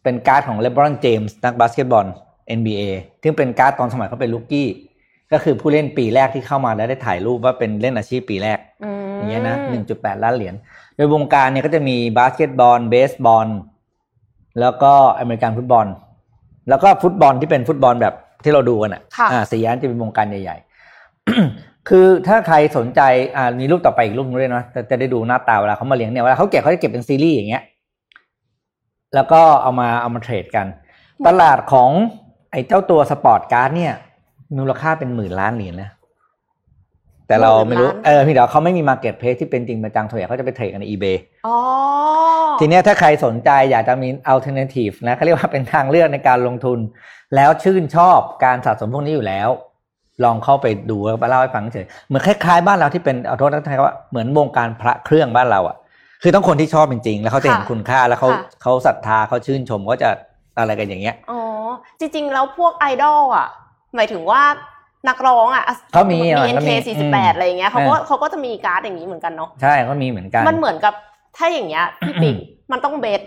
เป็นการ์ดของเลบรอนเจมส์นักบาสเกตบอล NBA ซึ่งเป็นการ์ดตอนสมัยเขาเป็น rookie ก็คือผู้เล่นปีแรกที่เข้ามาแล้วได้ถ่ายรูปว่าเป็นเล่นอาชีพปีแรกอืมอย่างเงี้ยนะหนึ่งจุดแปดล้านเหรียญโดยวงการเนี่ยก็จะมีบาสเกตบอลเบสบอลแล้วก็ American football แล้วก็ฟุตบอลที่เป็นฟุตบอลแบบที่เราดูกันอะค่ะอ่าสี่อันจะเป็นวงการใหญ่ ๆ คือถ้าใครสนใจอ่ามีรูปต่อไปอีกรูปนึงด้วยเนาะจะจะได้ดูหน้าตาเวลาเขามาเรียงเนี่ยเวลาเขาเก็บเขาจะเก็บเป็นซีรีส์อย่างเงี้ย แล้วก็เอามาเอามาเทรดกัน ตลาดของไอ้เจ้าตัวสปอร์ตการ์ดเนี่ยมูลค่าเป็นหมื่นล้านเหรียญนะ แต่เราไม่รู้หมื่นล้านเออพี่เดี๋ยวเขาไม่มีมาเก็ตเพ e ที่เป็นจริงเป็นจังส่วนใหญ่เขาจะไปเทรดกันใน eBay อ๋อทีเนี้ยถ้าใครสนใจอยากจะมี alternative นะเขาเรียกว่าเป็นทางเลือกในการลงทุน แล้วชื่นชอบการสะสมพวกนี้อยู่แล้ว ลองเข้าไปดูแล้วมาเล่าให้ฟังเฉยเหมือนคล้ายๆบ้านเราที่เป็นเอาโทษนะทว่าเหมือนวงการพระเครื่องบ้านเราอะ คือต้องคนที่ชอบจริงๆ แล้วเขาจะเห็นค่ะคุณค่าแล้วเขาค่ะเขาศรัทธาเขาชื่นชมก็จะอะไรกันอย่างเงี้ยอ๋อจริงๆแล้วพวกไอดอลอะหมายถึงว่า นักร้องอะเขามีมีอะก็มี NK อืม48อะไรอย่างเงี้ยเขาก็เออเขาก็จะมีการ์ดอย่างนี้เหมือนกันเนาะใช่เขามีเหมือนกัน มันเหมือนกับถ้าอย่างเงี้ยพี่ปิ๊กมันต้องเบส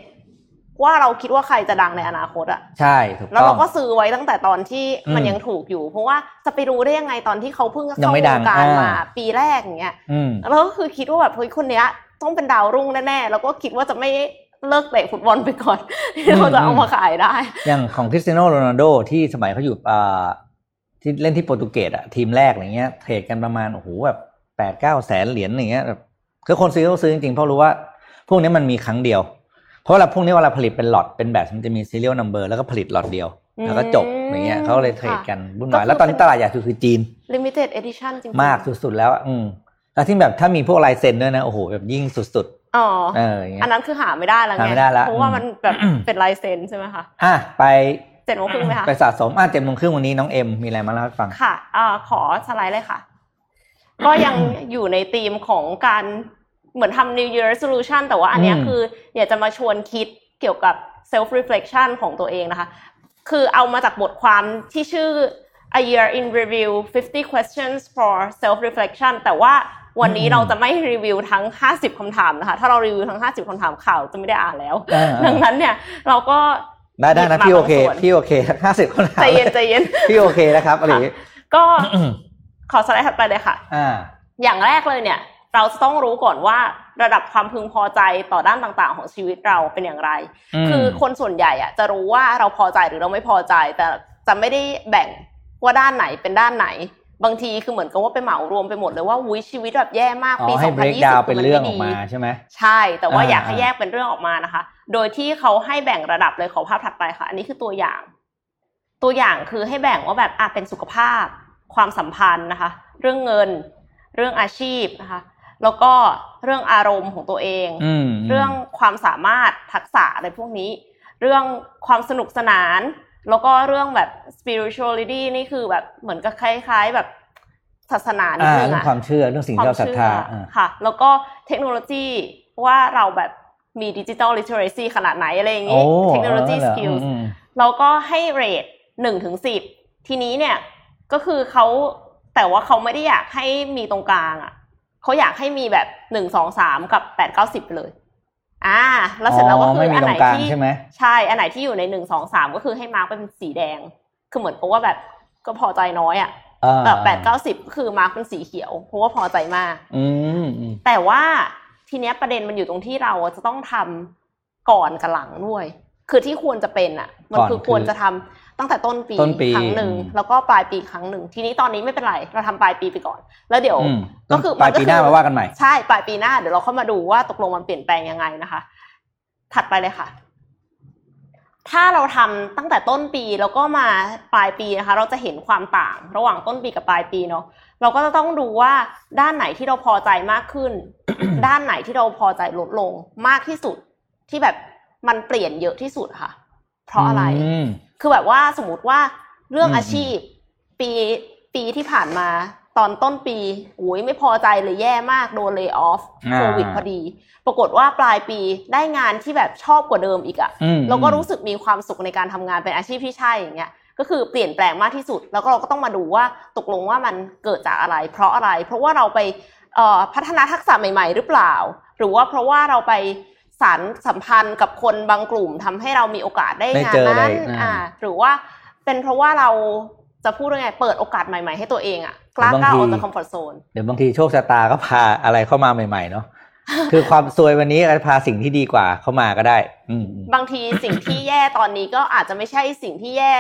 ว่าเราคิดว่าใครจะดังในอนาคตอะใช่ถูกแล้วต้อเรางก็ซื้อไว้ตั้งแต่ตอนที่มันอืมยังถูกอยู่ เพราะว่าจะไปรู้ได้ยังไงตอนที่เขาเพิ่งยังเข้าไม่วดังงการอ่ามมาปีแรกอย่างเงี้ยอืมแล้วก็คือคิดว่าแบบเฮ้ยคนเนี้ย ต้องเป็นดาวรุ่งแน่ๆแล้วก็คิดว่าจะไม่เลิกเตะฟุตบอลไปก่อนที่เราจะเอามาขายได้ อย่างของคริสเตียโนโรนัลโดที่สมัยเขาอยู่อ่า ที่เล่นที่โปรตุเกสอะทีมแรกอะไรเงี้ยเทรดกันประมาณโอ้โหแบบแปดเก้าแสนเหรียญอย่างเงี้ยแบบคือคนซื้อเขาซื้อจริงๆเพราะรู้ว่า พวกนี้มันมีครั้งเดียว เพราะเวลาพวกนี้เวลาผลิตเป็นหลอดเป็นแบบมันจะมี serial number แล้วก็ผลิตหลอดเดียว แล้วก็จบอืมอย่างเงี้ยเขาเลยเทรดกันวุ่นวายก็คือแล้วตอนนี้เป็นตลาดใหญ่คือคือจีน limited edition จริงๆมากสุดๆแล้วอะอืมแล้วที่แบบถ้ามีพวกลายเซ็นด้วยนะโอ้โหแบบยิ่งสุดอ๋อๆเอออย่างเงี้อัยนนั้นคือหาไม่ได้แล้วไงหาไม่ได้ละเพราะว่าอืมมันแบบเป็นลายเซ็นใช่ไหมคะอะไป เจ็ดโมงครึ่งไหมคะ ไปสะสมอะเจ็ดโมงครึ่งวันนี้น้องเอ็มมีอะไรมาเล่าให้ฟัง ค่ะอ่าขอสไลด์เลยค่ะ ก็ยังอยู่ในธีมของการเหมือนทำ New Year Resolution แต่ว่าอันเนี้ยอืม คืออยากจะมาชวนคิดเกี่ยวกับ self reflection ของตัวเองนะคะ คือเอามาจากบทความที่ชื่อ A Year in Review 50 Questions for Self Reflection แต่ว่าวันนี้เราจะไม่รีวิวทั้ง 50คำถามนะคะ ถ้าเรารีวิวทั้ง 50คำถามข่าวจะไม่ได้อ่านแล้ว เออเออ ดังนั้นเนี่ยเราก็ ได้ได้นะหยิบมาพี่โอเคบางส่วนพี่โอเคห้าสิบคนถามใจเย็นใจเย็นพี่โอเคนะครับอะไรอย่างงี้ก็ขอสไลด์ถัดไปเลยค่ะอ่าอย่างแรกเลยเนี่ย เราจะต้องรู้ก่อนว่าระดับความพึงพอใจต่อด้านต่างๆ ของชีวิตเราเป็นอย่างไรอืมคือคนส่วนใหญ่อะจะรู้ว่าเราพอใจหรือเราไม่พอใจ แต่จะไม่ได้แบ่งว่าด้านไหนเป็นด้านไหน บางทีคือเหมือนกับว่าไปเหมารวมไปหมดเลยว่าวุ้ยชีวิตแบบแย่มากอ๋ปีอให้ break 2020 down เป็นเรื่องอมัอกไม่มาดีใช่ไหมใช่ แต่ว่าอ่าอยากให้อ่าแยกเป็นเรื่องออกมานะคะ โดยที่เขาให้แบ่งระดับเลยขอภาพถัดไปค่ะ อันนี้คือตัวอย่าง ตัวอย่างคือให้แบ่งว่าแบบอะเป็นสุขภาพ ความสัมพันธ์นะคะ เรื่องเงิน เรื่องอาชีพนะคะ แล้วก็เรื่องอารมณ์ของตัวเองอืมเรื่องความสามารถทักษะอะไรพวกนี้ เรื่องความสนุกสนาน แล้วก็เรื่องแบบ spirituality นี่คือแบบเหมือนกับคล้ายๆแบบศาสนานิดอ่านึงเรื่องอะความเชื่อเรื่องสิ่งที่เราศรัทธาควมอ่าเชื่อค่ะ แล้วก็เทคโนโลยีว่าเราแบบ มีดิจิทัลลิเทอเรซีขนาดไหนอะไรอย่างโอ้นี้เทคโนโลยีเออสเหรอกิลอืมแล้วก็ให้เรทหนึ่งถึงสิบทีนี้เนี่ยก็คือเขาแต่ว่าเขาไม่ได้อยากให้มีตรงกลางอะเขาอยากให้มีแบบหนึ่งสองสามกับแปดเก้าสิบไปเลย อ่า แล้วเสร็จแล้วก็คือไม่มีอันตรไหนงกลางที่ใช่ไหมใช่ อันไหนที่อยู่ในหนึ่งสองสามก็คือให้ mark เป็นสีแดง คือเหมือนกับว่าแบบก็พอใจน้อยอะอ่าแบบแปดเก้าสิบคือ mark เป็นสีเขียวเพราะว่าพอใจมากอืมอืมแต่ว่า ทีเนี้ยประเด็นมันอยู่ตรงที่เราจะต้องทำก่อนกับหลังด้วย คือที่ควรจะเป็นอะ มันคือควรจะทำตั้งแต่ต้นปีต้นปีครั้งหนึ่งอืมแล้วก็ปลายปีครั้งหนึ่งทีนี้ตอนนี้ไม่เป็นไรเราทำปลายปีไปก่อน แล้วเดี๋ยวอืมก็คือปลายปีหน้ามาว่ากันใหม่ใช่ปลายปีหน้าเดี๋ยวเราเข้ามาดูว่าตกลงมันเปลี่ยนแปลงยังไงนะคะ ถัดไปเลยค่ะ ถ้าเราทำตั้งแต่ต้นปีแล้วก็มาปลายปีนะคะ เราจะเห็นความต่างระหว่างต้นปีกับปลายปีเนาะเราก็จะต้องดูว่าด้านไหนที่เราพอใจมากขึ้น ด้านไหนที่เราพอใจลดลงมากที่สุดที่แบบมันเปลี่ยนเยอะที่สุดค่ะ เพราะอะไรมคือแบบว่าสมมติว่าเรื่องอืมอาชีพ ปีปีที่ผ่านมา ตอนต้นปีโอ้ยไม่พอใจเลยแย่มากโดนเล y o อ f อ่าโควิดพอดี ปรากฏว่าปลายปีได้งานที่แบบชอบกว่าเดิมอีกอะอืมแล้วก็รู้สึกมีความสุขในการทำงานเป็นอาชีพที่ใช่อย่างเงี้ยก็คือเปลี่ยนแปลงมากที่สุด แล้วก็เราก็ต้องมาดูว่าตกลงว่ามันเกิดจากอะไร เพราะอะไร เพราะว่าเราไปเอ่อพัฒนาทักษะใหม่ๆ หรือเปล่า หรือว่าเพราะว่าเราไปสารสัมพันธ์กับคนบางกลุ่มทำให้เรามีโอกาสได้ได้งานเจอนั้นได้อ่าอ่าหรือว่าเป็นเพราะว่าเราจะพูดยังไงเปิดโอกาสใหม่ ๆ ให้ตัวเองอะ กล้าก้าวออกจากคอมฟอร์ทโซนเดี๋ยวบางทีโชคชะตาก็พาอะไรเข้ามาใหม่ๆเนาะคือความซวยวันนี้ก็พาสิ่งที่ดีกว่าเข้ามาก็ได้ อืมอืมบางทีสิ่งที่แย่ตอนนี้ก็อาจจะไม่ใช่สิ่งที่แย่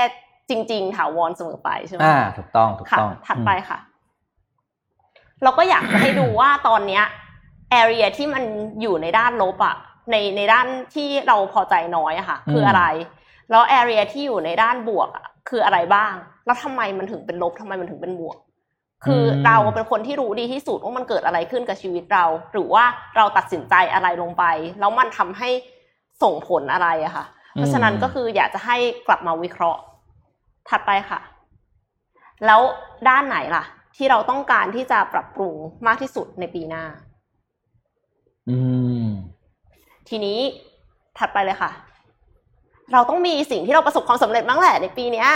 จริง ๆ ถาวรเสมอไปใช่ไหมอ่าถูกต้องถูกค่ะต้องถัดไปค่ะ เราก็อยากจะให้ดูว่าตอนเนี้ยแอเรียที่มันอยู่ในด้านลบอะในในด้านที่เราพอใจน้อยอะค่ะ คืออะไร แล้วแอเรียที่อยู่ในด้านบวกอะคืออะไรบ้าง แล้วทำไมมันถึงเป็นลบทำไมมันถึงเป็นบวก คือเราเป็นคนที่รู้ดีที่สุดว่ามันเกิดอะไรขึ้นกับชีวิตเรา หรือว่าเราตัดสินใจอะไรลงไป แล้วมันทำให้ส่งผลอะไรอะค่ะ เพราะฉะนั้นก็คืออยากจะให้กลับมาวิเคราะห์ ถัดไปค่ะ แล้วด้านไหนล่ะ ที่เราต้องการที่จะปรับปรุงมากที่สุดในปีหน้า อืม ทีนี้ถัดไปเลยค่ะ เราต้องมีสิ่งที่เราประสบความสำเร็จบ้างแหละในปีเนี้ยอ่า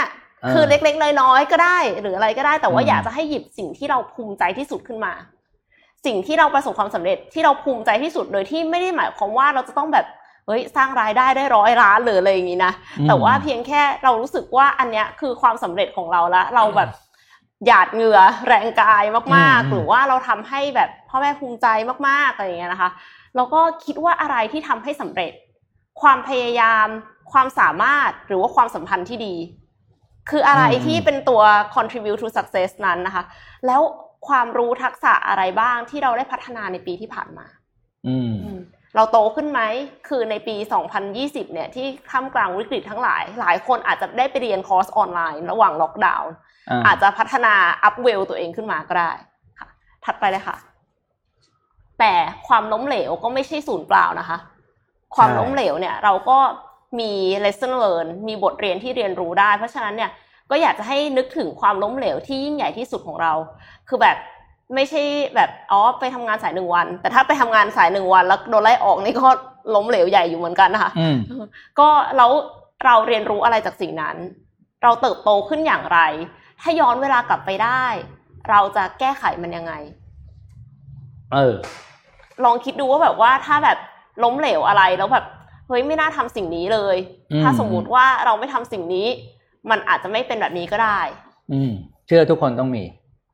คือเล็กๆน้อยๆก็ได้ หรืออะไรก็ได้ แต่ว่าอืมอยากจะให้หยิบสิ่งที่เราภูมิใจที่สุดขึ้นมา สิ่งที่เราประสบความสำเร็จที่เราภูมิใจที่สุดโดยที่ไม่ได้หมายความว่าเราจะต้องแบบเฮ้ยสร้างรายได้ได้ร้อยล้านหรืออะไรอย่างนี้นะอืมแต่ว่าเพียงแค่เรารู้สึกว่าอันเนี้ยคือความสำเร็จของเราละเราแบบหยาดเหงื่อแรงกายมากอืมๆหรือว่าเราทำให้แบบพ่อแม่ภูมิใจมากๆอะไรอย่างเงี้ยนะคะแล้วก็คิดว่าอะไรที่ทำให้สำเร็จ ความพยายาม ความสามารถหรือว่าความสัมพันธ์ที่ดี คืออะไรอืมที่เป็นตัว contribute to success นั้นนะคะ แล้วความรู้ทักษะอะไรบ้างที่เราได้พัฒนาในปีที่ผ่านมา อืมเราโตขึ้นไหม คือในปี 2020 เนี่ย ที่ท่ามกลางวิกฤตทั้งหลาย หลายคนอาจจะได้ไปเรียนคอร์สออนไลน์ระหว่างล็อกดาวน์ อาจจะพัฒนา up level ตัวเองขึ้นมาก็ได้ค่ะ ถัดไปเลยค่ะ แต่ความล้มเหลวก็ไม่ใช่ศูนย์เปล่านะคะ ความล้มเหลวเนี่ย เราก็ มี lesson learn มีบทเรียนที่เรียนรู้ได้ เพราะฉะนั้นเนี่ยก็อยากจะให้นึกถึงความล้มเหลวที่ยิ่งใหญ่ที่สุดของเรา คือแบบไม่ใช่แบบอ๋อไปทำงานสายหนึ่งวัน แต่ถ้าไปทำงานสายหนึ่งวัน แล้วโดนไล่ออกนี่ก็ล้มเหลวใหญ่อยู่เหมือนกันนะคะอืมก็แล้วเราเรียนรู้อะไรจากสิ่งนั้น เราเติบโตขึ้นอย่างไร ถ้าย้อนเวลากลับไปได้ เราจะแก้ไขมันยังไง เออ ลองคิดดูว่าแบบว่าถ้าแบบล้มเหลวอะไรแล้วแบบ เฮ้ยไม่น่าทำสิ่งนี้เลยอืมถ้าสมมุติว่าเราไม่ทำสิ่งนี้ มันอาจจะไม่เป็นแบบนี้ก็ได้ อืมเชื่อทุกคนต้องมี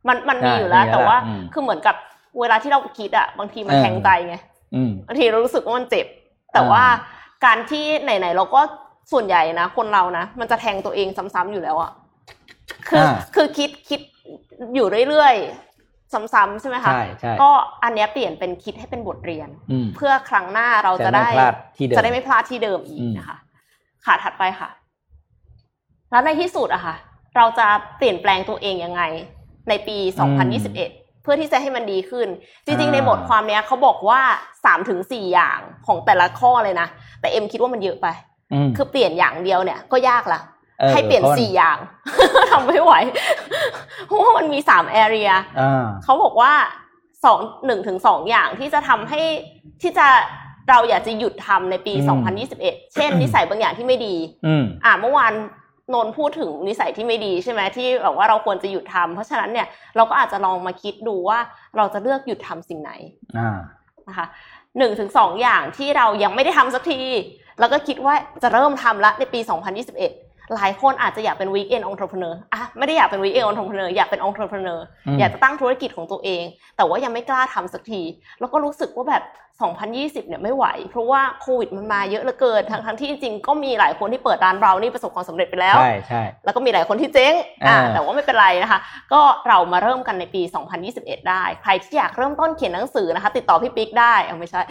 มันมันมีใช่อยู่แล้วมีแล้ว แต่ว่าอืมคือเหมือนกับเวลาที่เราคิดอะบางทีมันเออแทงใจไงอืมบางทีเรารู้สึกว่ามันเจ็บ แต่อ่าว่าการที่ไหนๆเราก็ส่วนใหญ่นะคนเรานะมันจะแทงตัวเองซ้ำๆอยู่แล้วอะคืออาคือคิดคิดอยู่เรื่อยๆ ซ้ำๆใช่ไหมคะใช่ใช่ก็อันเนี้ยเปลี่ยนเป็นคิดให้เป็นบทเรียนอืมเพื่อครั้งหน้าเราจะจะไม่ได้พลาดที่เดิมจะได้ไม่พลาดที่เดิมอีกอืมนะคะค่ะถัดไปค่ะ แล้วในที่สุดอะค่ะ เราจะเปลี่ยนแปลงตัวเองยังไง ในปี 2021 เพื่อที่จะให้มันดีขึ้น จริง ๆ ในบทความเนี้ยเขาบอกว่าสามถึงสี่อย่างของแต่ละข้อเลยนะ แต่เอ็มคิดว่ามันเยอะไปอืมคือเปลี่ยนอย่างเดียวเนี่ยก็ยากละออ ให้เปลี่ยนพราะสี่อย่างทำไม่ไหว เพราะว่ามันมีสามแอเรียอ่าเขาบอกว่าสองหนึ่งถึงสองอย่างที่จะทำให้ที่จะเราอยากจะหยุดทำในปีอืม2021 เช่น นิสัยบางอย่างที่ไม่ดีอืมอ่าเมื่อวานนนท์พูดถึงนิสัยที่ไม่ดีใช่ไหมที่แบบว่าเราควรจะหยุดทำเพราะฉะนั้นเนี่ยเราก็อาจจะลองมาคิดดูว่าเราจะเลือกหยุดทำสิ่งไหนอ่านะคะหนึ่งถึงสองอย่างที่เรายังไม่ได้ทำสักที แล้วก็คิดว่าจะเริ่มทำละในปี 2021 หลายคนอาจจะอยากเป็น weekend entrepreneur อะไม่ได้อยากเป็น weekend entrepreneur อยากเป็น entrepreneur อืมอยากจะตั้งธุรกิจของตัวเอง แต่ว่ายังไม่กล้าทำสักที แล้วก็รู้สึกว่าแบบ 2020 เนี่ยไม่ไหว เพราะว่าโควิดมันมาเยอะเหลือเกินทั้งทั้งๆที่จริงๆก็มีหลายคนที่เปิดร้านเรานี่ประสบความสำเร็จไปแล้วใช่ใช่แล้วก็มีหลายคนที่เจ๊งอ่าอ่าแต่ว่าไม่เป็นไรนะคะ ก็เรามาเริ่มกันในปี 2021 ได้ ใครที่อยากเริ่มต้นเขียนหนังสือนะคะ ติดต่อพี่ปิ๊กได้เอาไม่ใช่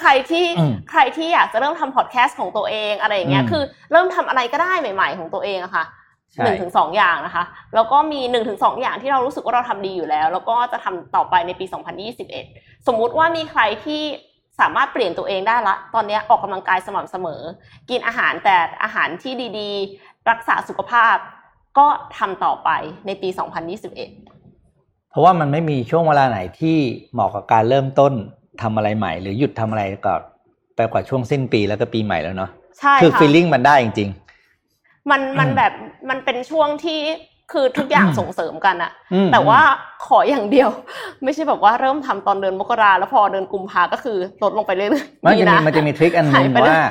ใครที่อืมใครที่อยากจะเริ่มทำพอดแคสต์ของตัวเองอะไรอย่างเงี้ยอืมคือ เริ่มทำอะไรก็ได้ใหม่ ๆ ของตัวเองอะค่ะใช่หนึ่งถึงสองอย่างนะคะ แล้วก็มีหนึ่งถึงสองอย่างที่เรารู้สึกว่าเราทำดีอยู่แล้ว แล้วก็จะทำต่อไปในปี 2021 สมมุติว่ามีใครที่สามารถเปลี่ยนตัวเองได้ละ ตอนเนี้ยออกกำลังกายสม่ำเสมอ กินอาหารแต่อาหารที่ดีๆ รักษาสุขภาพ ก็ทำต่อไปในปี 2021 เพราะว่ามันไม่มีช่วงเวลาไหนที่เหมาะกับการเริ่มต้นทำอะไรใหม่ หรือหยุดทำอะไรก่อนไปกว่าช่วงสิ้นปีแล้วก็ปีใหม่แล้วเนาะใช่คือค่ะฟีลลิ่งมันได้จริงมันมันอืมแบบมันเป็นช่วงที่ คือทุกอย่างส่งเสริมกันอะอืมแต่ว่าขออย่างเดียว ไม่ใช่แบบว่าเริ่มทำตอนเดือนมกราแล้วพอเดือนกุมภาก็คือลดลงไปเรื่อยๆมันจะมีนะมันจะมีทริคอันหนึหายงไปเลยว่า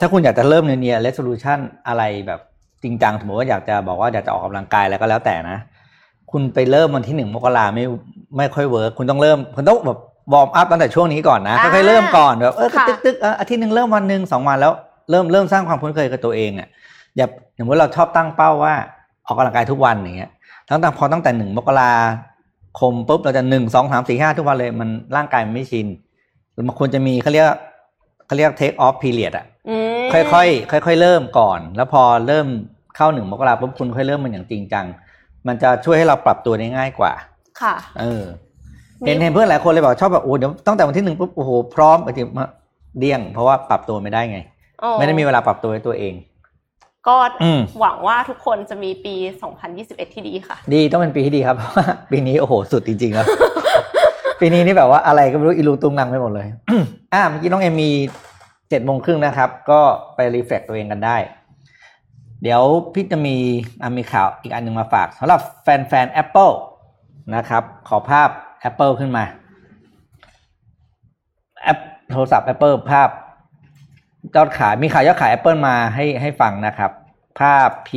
ถ้าคุณอยากจะเริ่มในเนีย resolution อะไรแบบจริงจังสมมติว่าอยากจะบอกว่าอยากจะออกกำลังกายแล้วก็แล้วแต่นะ คุณไปเริ่มวันที่หนึ่งมกราไม่ไม่ค่อย work คุณต้องเริ่มคุณต้องแบบ warm up ตั้งแต่ช่วงนี้ก่อนนะอ่าค่อยๆเริ่มก่อนแบบเออค่ะตึกตึกๆเอออาทิตย์หนึ่งเริ่มวันหนึ่งสองวันแล้วเริ่มเริ่มสร้างความคุ้นเคยกับตัวเองอะอย่าสมมติเราชอบตั้งเป้าว่า ออกกำลังกายทุกวันอย่างเงี้ยตั้งแต่พอตั้งแต่หนึ่งมกราคมปุ๊บเราจะหนึ่งสองสามสี่ห้าทุกวันเลยมันร่างกายมันไม่ชินมันควรจะมีเขาเรียกเขาเรียก take off period อะอืมค่อยๆค่อยๆเริ่มก่อน แล้วพอเริ่มเข้าหนึ่งมกราปุ๊บคุณค่อยเริ่มมันอย่างจริงจัง มันจะช่วยให้เราปรับตัวได้ง่ายกว่า ค่ะ เออเห็นเห็นเพื่อนหลายคนเลยบอกชอบแบบโอ้เดี๋ยวตั้งแต่วันที่หนึ่งปุ๊บโอ้โหพร้อมไปถึงมาเดี่ยง เพราะว่าปรับตัวไม่ได้ไงอ๋อไม่ได้มีเวลาปรับตัวให้ตัวเอง ก็อืมหวังว่าทุกคนจะมีปี 2021 ที่ดีค่ะ ดีต้องเป็นปีที่ดีครับเพราะว่าปีนี้โอ้โหสุดจริงๆแล้วปีนี้นี่แบบว่าอะไรก็ไม่รู้อีลูตุงนังไปหมดเลยอ่าเมื่อกี้น้องเอ็มมีเจ็ดโมงครึ่งนะครับ ก็ไปรีเฟล็กตัวเองกันได้ เดี๋ยวพี่จะมีอะมีข่าวอีกอันหนึ่งมาฝากสำหรับแฟนๆ Apple นะครับ ขอภาพ Apple ขึ้นมาแอปโทรศัพท์ Apple ภาพ ยอดขายมีขายยอดขาย Apple มาให้ให้ฟังนะครับ ภาพ P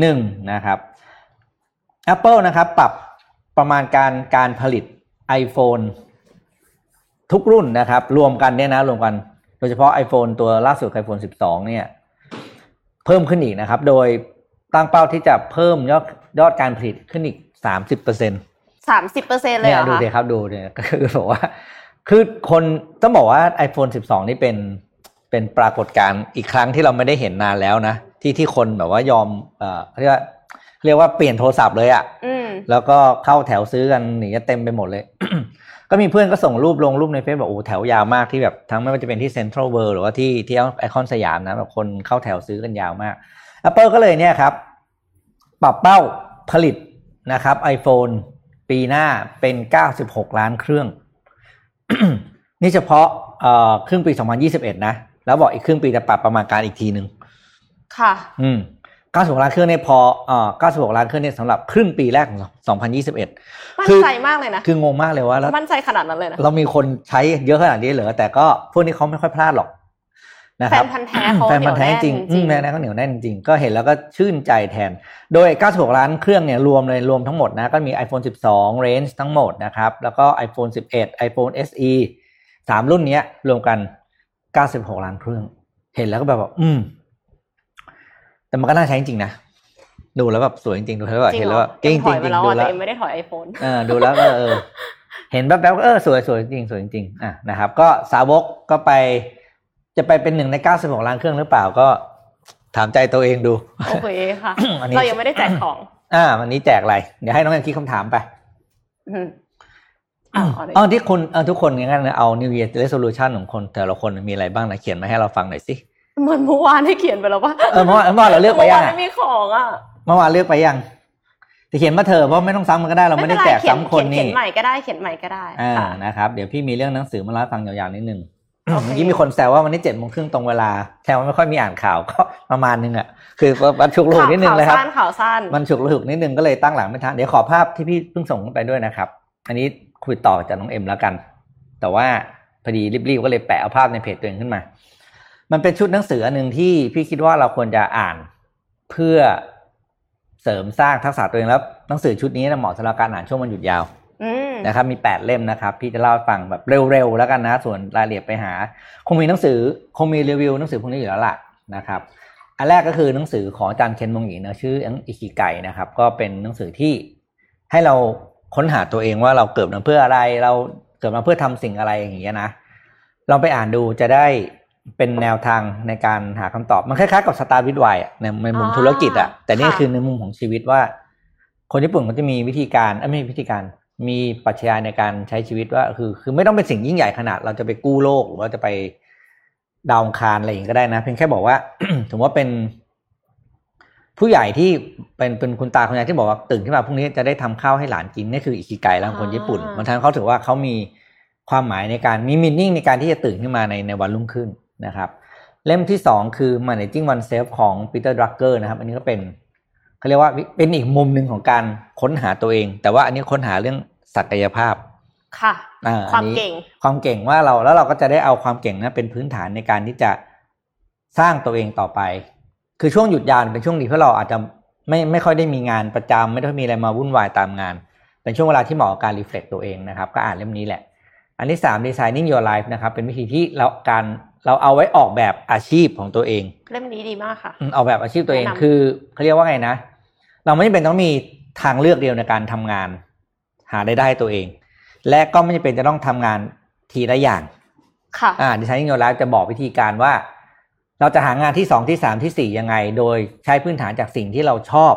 หนึ่งนะครับ Apple นะครับ ปรับประมาณการการผลิต iPhone ทุกรุ่นนะครับ รวมกันเนี่ยนะรวมกัน โดยเฉพาะ iPhone ตัวล่าสุด iPhone 12 เนี่ย เพิ่มขึ้นอีกนะครับ โดยตั้งเป้าที่จะเพิ่มยอดยอดการผลิตขึ้นอีก 30%เปอร์เซ็น30%เลยเนี่ยเหรอดูคะเดี๋ยวครับดูเนี่ยก็คือบอกว่า คือคนต้องบอกว่า iPhone 12 นี่เป็น เป็นปรากฏการณ์อีกครั้งที่เราไม่ได้เห็นนานแล้วนะที่ที่คนแบบว่ายอมเอ่อเขาเรียกว่าเรียกว่าเปลี่ยนโทรศัพท์เลยอะอืมแล้วก็เข้าแถวซื้อกันหนีกันเต็มไปหมดเลย ก็มีเพื่อนก็ส่งรูปลงรูปในเฟซบอกโอ้แถวยาวมากที่แบบทั้งไม่ว่าจะเป็นที่เซ็นทรัลเวิลด์หรือว่าที่ที่ไอคอนสยามนะแบบคนเข้าแถวซื้อกันยาวมาก Apple ก็เลยเนี่ยครับ ปรับเป้าผลิตนะครับ iPhone ปีหน้าเป็น 96 ล้านเครื่อง นี่เฉพาะเอ่อครึ่งปี 2021 นะ แล้วบอกอีกครึ่งปีจะปรับประมาณการอีกทีหนึ่งค่ะ อืม96ล้านเครื่องเนี่ยพอเอ่อ96ล้านเครื่องเนี่ยสำหรับครึ่งปีแรกของ2021มั่นคือใจมากเลยนะ คืองงมากเลยว่าแล้วมั่นใจขนาดนั้นเลยนะ เรามีคนใช้เยอะขนาดนี้เหรอ แต่ก็พวกนี้เขาไม่ค่อยพลาดหรอกนะแฟครับนพันธ์แท้เขาแฟนพันธ์แท้จริงเหนียวแน่นจริงอืมแฟนพันธ์แท้เขาเหนียวแน่นจริง ก็เห็นแล้วก็ชื่นใจแทน โดย 96 ล้านเครื่องเนี่ยรวมเลยรวมทั้งหมดนะ ก็มี iPhone 12 range ทั้งหมดนะครับ แล้วก็ iPhone 11 iPhone SE สามรุ่นเนี้ยรวมกัน 96 ล้านเครื่อง เห็นแล้วก็แบบว่าอืม แต่มันก็น่าใช้จริงๆนะ ดูแล้วแบบสวยจริงๆดูแล้วแบบจริงเห็นเหรแล้วอแบบจริงเอ็มถจริองยจมาริงแล้วดูอะแล้วแต่เอ็มไม่ได้ถอยไอโฟนเออดูแล้วก็เออเห็นแป๊บๆก็เออสวยสวยจริงสวยจริงอะนะครับ ก็สาวกก็ไป จะไปเป็นหนึ่งในเก้าสิบหกล้านเครื่องหรือเปล่าก็ถามใจตัวเองดู โอเคค่ะอันนี้เรายังไม่ได้แจกของ อ่า วันนี้แจกอะไร เดี๋ยวให้น้องแอนคิดคำถามไป อืมอะเอาเลยอ๋อที่คนเออทุกคนงั้นๆนะเอา New Year Resolution ของคน แต่ละคนมีอะไรบ้างนะเขียนมาให้เราฟังหน่อยสิเหมือนเมื่อวานให้เขียนไปแล้วปะเออเมื่อวานเมื่อวานเราเลือกไปเมื่อยัวางนอะไม่มีของอะเมื่อวานเลือกไปยังแต่เขียนมาเถอะเพราะไม่ต้องซ้ำมันก็ได้เราไม่ได้แจกเขียนซ้ำคนเขียนี่นใหม่ก็ได้เขียนใหม่ก็ได้อ่าค่ะนะครับเดี๋ยวพี่มีเรื่องหนังสือมาเล่าให้ฟังยาวๆนิดนึงโอเคเมื่อกี้มีคนแซวว่าวันนี้เจ็ดโมงครึ่งตรงเวลาแซวว่าไม่ค่อยมีอ่านข่าวก็ประมาณนึงอะคือวันฉุกละหุกนิดนึงเลยครับข่าวสั้นข่าวสั้นมันฉุกละหุกนิดนึงก็เลยตั้งหลังไม่ทันเดี๋ยวขอภาพที่พี่เพิ่งส่งไปด้วยนะครับ อันนี้ คุยต่อจากน้องเอ็มแล้วกัน แต่ว่าพอดีรีบๆก็เลยแปะเอาภาพในเพจตัวเองขึ้นมา มันเป็นชุดหนังสืออันหนึ่งที่พี่คิดว่าเราควรจะอ่านเพื่อเสริมสร้างทักษะตัวเองแล้วหนังสือชุดนี้นะเหมาะสำหรับการอ่านช่วงวันหยุดยาวอืมนะครับมีแปดเล่มนะครับพี่จะเล่าให้ฟังแบบเร็วๆแล้วกันนะ ส่วนรายละเอียดไปหา คงมีหนังสือคงมีรีวิวหนังสือพวกนี้อยู่แล้วล่ะนะครับ อันแรกก็คือหนังสือของอาจารย์เคนมงหยีนะชื่ออิคิไกนะครับ ก็เป็นหนังสือที่ให้เรา ค้นหาตัวเองว่าเราเกิดมาเพื่ออะไร เราเกิดมาเพื่อทำสิ่งอะไรอย่างเงี้ยนะลองไปอ่านดูจะได้เป็นแนวทางในการหาคำตอบมันคล้ายๆกับสตาร์วิทไวในในมุมธุรกิจอะแต่นี่คือในมุมของชีวิตว่า คนญี่ปุ่นเขาจะมีวิธีการเอ้ยไม่ใช่วิธีการมีปรัชญาในการใช้ชีวิตว่าคือ คือไม่ต้องเป็นสิ่งยิ่งใหญ่ขนาด เราจะไปกู้โลกหรือว่าจะไปดาวอังคารอะไรอย่างนี้ก็ได้นะ เพียงแค่บอกว่า ถือว่าเป็น ผู้ใหญ่ที่เป็นเป็นคุณตาคุณยายที่บอกว่าตื่นขึ้นมาพรุ่งนี้จะได้ทำข้าวให้หลานกินนี่คืออิคิไกแล้วของคนญี่ปุ่นอ่ามันทำให้เขาถือว่าเขามีความหมายในการมี meaning ในการที่จะตื่นขึ้นมาในในวันรุ่งขึ้นนะครับ เล่มที่สองคือ managing oneself ของ Peter Drucker นะครับ อันนี้ก็เป็นเขาเรียกว่าเป็นอีกมุมหนึ่งของการค้นหาตัวเอง แต่ว่าอันนี้ค้นหาเรื่องศักยภาพค่ะอ่ความอันนี้เก่ง ความเก่งว่าเราแล้วเราก็จะได้เอาความเก่งนั้นเป็นพื้นฐานในการที่จะสร้างตัวเองต่อไป คือช่วงหยุดยาวเป็นช่วงดีเพราะเราอาจจะไม่ไม่ค่อยได้มีงานประจำไม่ได้มีอะไรมาวุ่นวายตามงาน เป็นช่วงเวลาที่เหมาะกับการรีเฟล็กตัวเองนะครับ ก็อ่านเล่มนี้แหละ อันที่สาม designing your life นะครับ เป็นวิธีที่เราการเราเอาไว้ออกแบบอาชีพของตัวเอง เล่มนี้ดีมากค่ะอืมออกแบบอาชีพตัวเองแนะนำคือเขาเรียกว่าไงนะ เราไม่จำเป็นต้องมีทางเลือกเดียวในการทำงานหหารายได้ให้ตัวเอง และก็ไม่จำเป็นจะต้องทำงานทีละอย่างค่ะอ่าดิฉันยิ่งยงรักจะบอกวิธีการว่า เราจะหางานที่สองที่สามที่สี่ยังไง โดยใช้พื้นฐานจากสิ่งที่เราชอบ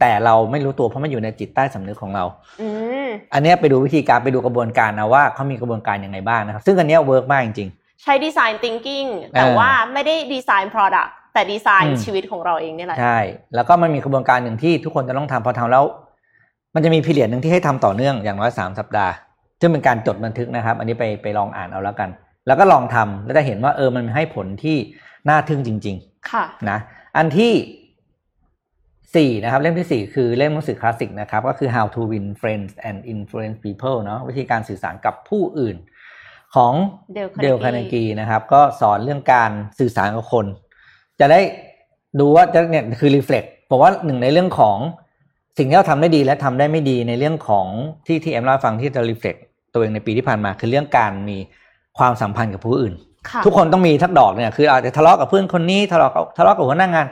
แต่เราไม่รู้ตัวเพราะมันอยู่ในจิตใต้สำนึกของเราอืมอันเนี้ยไปดูวิธีการไปดูกระบวนการนะว่าเขามีกระบวนการยังไงบ้างนะครับ ซึ่งอันเนี้ยเวิร์กมากจริงใช้ดีไซน์ thinking แต่เออว่าไม่ได้ดีไซน์ product แต่ดีไซอืน์มชีวิตของเราเองนี่แหละๆใช่แล้วก็มันมีกระบวนการหนึ่งที่ทุกคนจะต้องทำพอทำแล้ว มันจะมีพีเรียดหนึ่งที่ให้ทำต่อเนื่องอย่างน้อยสามสัปดาห์ซึ่งเป็นการจดบันทึกนะครับ อันนี้ไปไปลองอ่านเอาแล้วกัน แล้วก็ลองทำแล้วจะเห็นว่าเออมันให้ผลที่ น่าทึ่งจริง ๆ ค่ะนะอันที่สี่นะครับเล่มที่สี่คือเล่มหนังสือคลาสสิกนะครับก็คือ How to Win Friends and Influence People เนาะวิธีการสื่อสารกับผู้อื่น ของ Dale Carnegieนะครับ ก็สอนเรื่องการสื่อสารกับคน จะได้ดูว่าจะเนี่ยคือ reflect ผมว่าหนึ่งในเรื่องของสิ่งที่เราทำได้ดีและทำได้ไม่ดีในเรื่องของที่ที่เอ็มเล่าให้ฟังที่จะ reflect ตัวเองในปีที่ผ่านมา คือเรื่องการมีความสัมพันธ์กับผู้อื่นค่ะ ทุกคนต้องมีทักดอกเนี่ยคืออาจจะทะเลาะกับเพื่อนคนนี้ทะเลาะกับทะเลาะกับหัวหน้างาน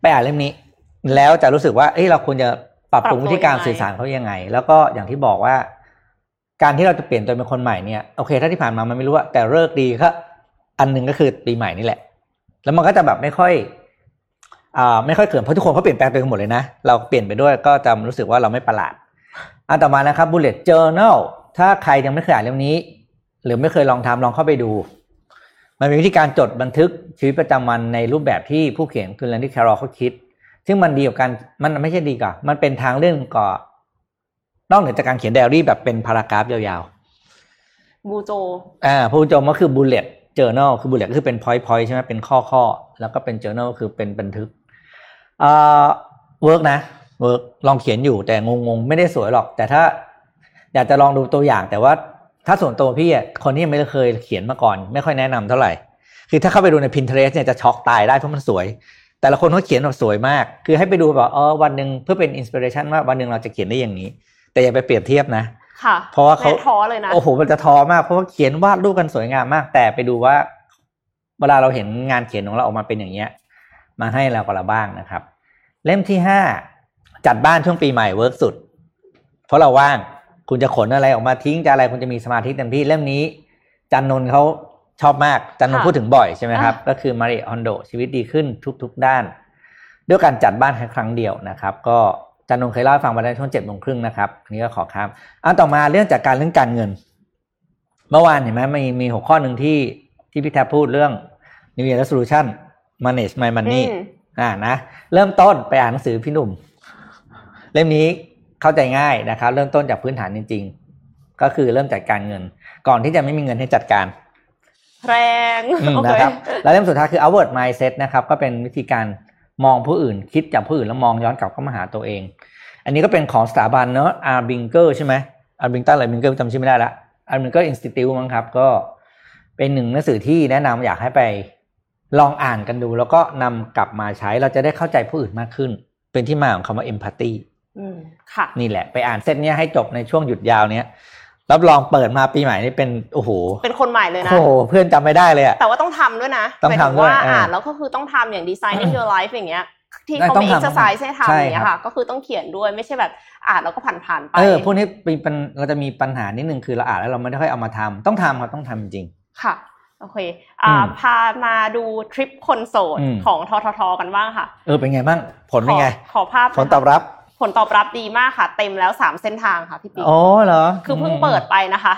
ไปอ่านเล่มนี้ แล้วจะรู้สึกว่าเอ้ยเราควรจะปรับปรุงวิธีการสื่อสารเขายังไง แล้วก็อย่างที่บอกว่า การที่เราจะเปลี่ยนตัวเป็นคนใหม่เนี่ยโอเค ถ้าที่ผ่านมามันไม่รู้ว่าแต่เลิกดีก็อันหนึ่งก็คือปีใหม่นี่แหละ แล้วมันก็จะแบบไม่ค่อยอ่าไม่ค่อยเขินเพราะทุกคนเขาเปลี่ยนแปลงไปกันหมดเลยนะ เราเปลี่ยนไปด้วยก็จะรู้สึกว่าเราไม่ประหลาดอันต่อมานะครับ bullet journal ถ้าใครยังไม่เคยอ่านเล่มนี้ หรือไม่เคยลองทำลองเข้าไปดู มันเป็นวิธีการจดบันทึกชีวิตประจำวันในรูปแบบที่ผู้เขียนคือแลนดี้แครอลเขาคิด ซึ่งมันดีกว่ากันมันไม่ใช่ดีกว่ามันเป็นทางเรื่องก่อนอกเหนือจากการเขียนไดอารี่แบบเป็น paragraph ยาวบูโจๆอ่าบูโจก็คือ bullet journal คือ bullet ก็คือเป็น point point ใช่ไหมเป็นข้อข้อๆแล้วก็เป็น journal ก็คือเป็นบันทึกอ่า work นะ work ลองเขียนอยู่แต่งงๆ ไม่ได้สวยหรอก แต่ถ้าอยากจะลองดูตัวอย่างแต่ว่า ถ้าส่วนตัวพี่อะคนที่ยังไม่เคยเขียนมาก่อน ไม่ค่อยแนะนำเท่าไหร่ คือถ้าเข้าไปดูใน Pinterest เนี่ยจะช็อกตายได้เพราะมันสวย แต่ละคนเขาเขียนแบบสวยมาก คือให้ไปดูแบบเออวันหนึ่งเพื่อเป็น inspiration ว่าวันหนึ่งเราจะเขียนได้อย่างนี้ แต่อย่าไปเปรียบเทียบนะค่ะ เพราะว่าเขาแม่ท้อเลยนะโอ้โหมันจะท้อมากเพราะว่าเขียนวาดรูปกันสวยงามมาก แต่ไปดูว่า เวลาเราเห็นงานเขียนของเราออกมาเป็นอย่างเงี้ยมาให้เราก็ละบ้างนะครับ เล่มที่ห้าจัดบ้านช่วงปีใหม่ work สุด เพราะเราว่าง คุณจะขนอะไรออกมาทิ้งจะอะไรคุณจะมีสมาธิเต็มที่เล่มนี้จันนนท์เขาชอบมากจันนนท์ค่ะพูดถึงบ่อยใช่ไหมครับอะก็คือมาริเอะ คอนโดะ ชีวิตดีขึ้นทุก ๆ ด้าน ด้วยการจัดบ้านแค่ครั้งเดียวนะครับ ก็จันนนท์เคยเล่าให้ฟังวันในช่วงเจ็ดโมงครึ่งนะครับอันนี้ก็ขอข้ามอันต่อมาเรื่องจากการเรื่องการเงิน เมื่อวานเห็นไหมมีมีหัวข้อหนึ่งที่ที่พี่แทบพูดเรื่อง New Year Resolution Manage My Money อืมอ่านะ เริ่มต้นไปอ่านหนังสือพี่หนุ่ม เล่มนี้ เข้าใจง่ายนะครับ เริ่มต้นจากพื้นฐานจริง ๆ ก็คือเริ่มจัดการเงิน ก่อนที่จะไม่มีเงินให้จัดการ แรงอืมโอเคนะครับแล้วเล่มสุดท้ายคือ outward mindset นะครับ ก็เป็นวิธีการมองผู้อื่น คิดจากผู้อื่นแล้วมองย้อนกลับเข้ามาหาตัวเอง อันนี้ก็เป็นของสถาบันเนอะ a r b i n g e r ใช่ไหม a r b i n g e r อะไร b i n g e r จำชื่อไม่ได้ละ a r b i n g e r Institute มั้งครับ ก็เป็นหนึ่งหนังสือที่แนะนำอยากให้ไปลองอ่านกันดู แล้วก็นำกลับมาใช้เราจะได้เข้าใจผู้อื่นมากขึ้น เป็นที่มาของคำว่า empathy อืม ค่ะ นี่แหละไปอ่านเส้นเนี้ยให้จบในช่วงหยุดยาวเนี้ยรับรองเปิดมาปีใหม่นี่เป็นโอ้โหเป็นคนใหม่เลยนะโอ้โหเพื่อนจำไม่ได้เลยอะแต่ว่าต้องทำด้วยนะต้องหมายทำถึงด้วยว่าเอออ่อ่านแล้วก็คือต้องทำอย่าง designing your life อย่างเงี้ยที่ได้เขาต้องมีทำ exercise ให้ทำใช่อย่างเงี้ยครัค่ะบก็คือต้องเขียนด้วยไม่ใช่แบบอ่านแล้วก็ผ่านๆไปเออพวกนี้มีปัญเราจะมีปัญหานิดนึงคือเราอ่านแล้วเราไม่ได้ค่อยเอามาทำต้องทำครับต้องทำจริงค่ะโอเคอ่าอืมพามาดูทริปคนโสดอืมของทททกันบ้างค่ะ เออเป็นไงบ้างผลเป็นไงขอขอภาพผลตอบรับ ผลตอบรับดีมากค่ะ เต็มแล้วสามเส้นทางค่ะพี่ปิ๊กอ๋อเหรอ คือเพิ่งเปิดไปนะคะ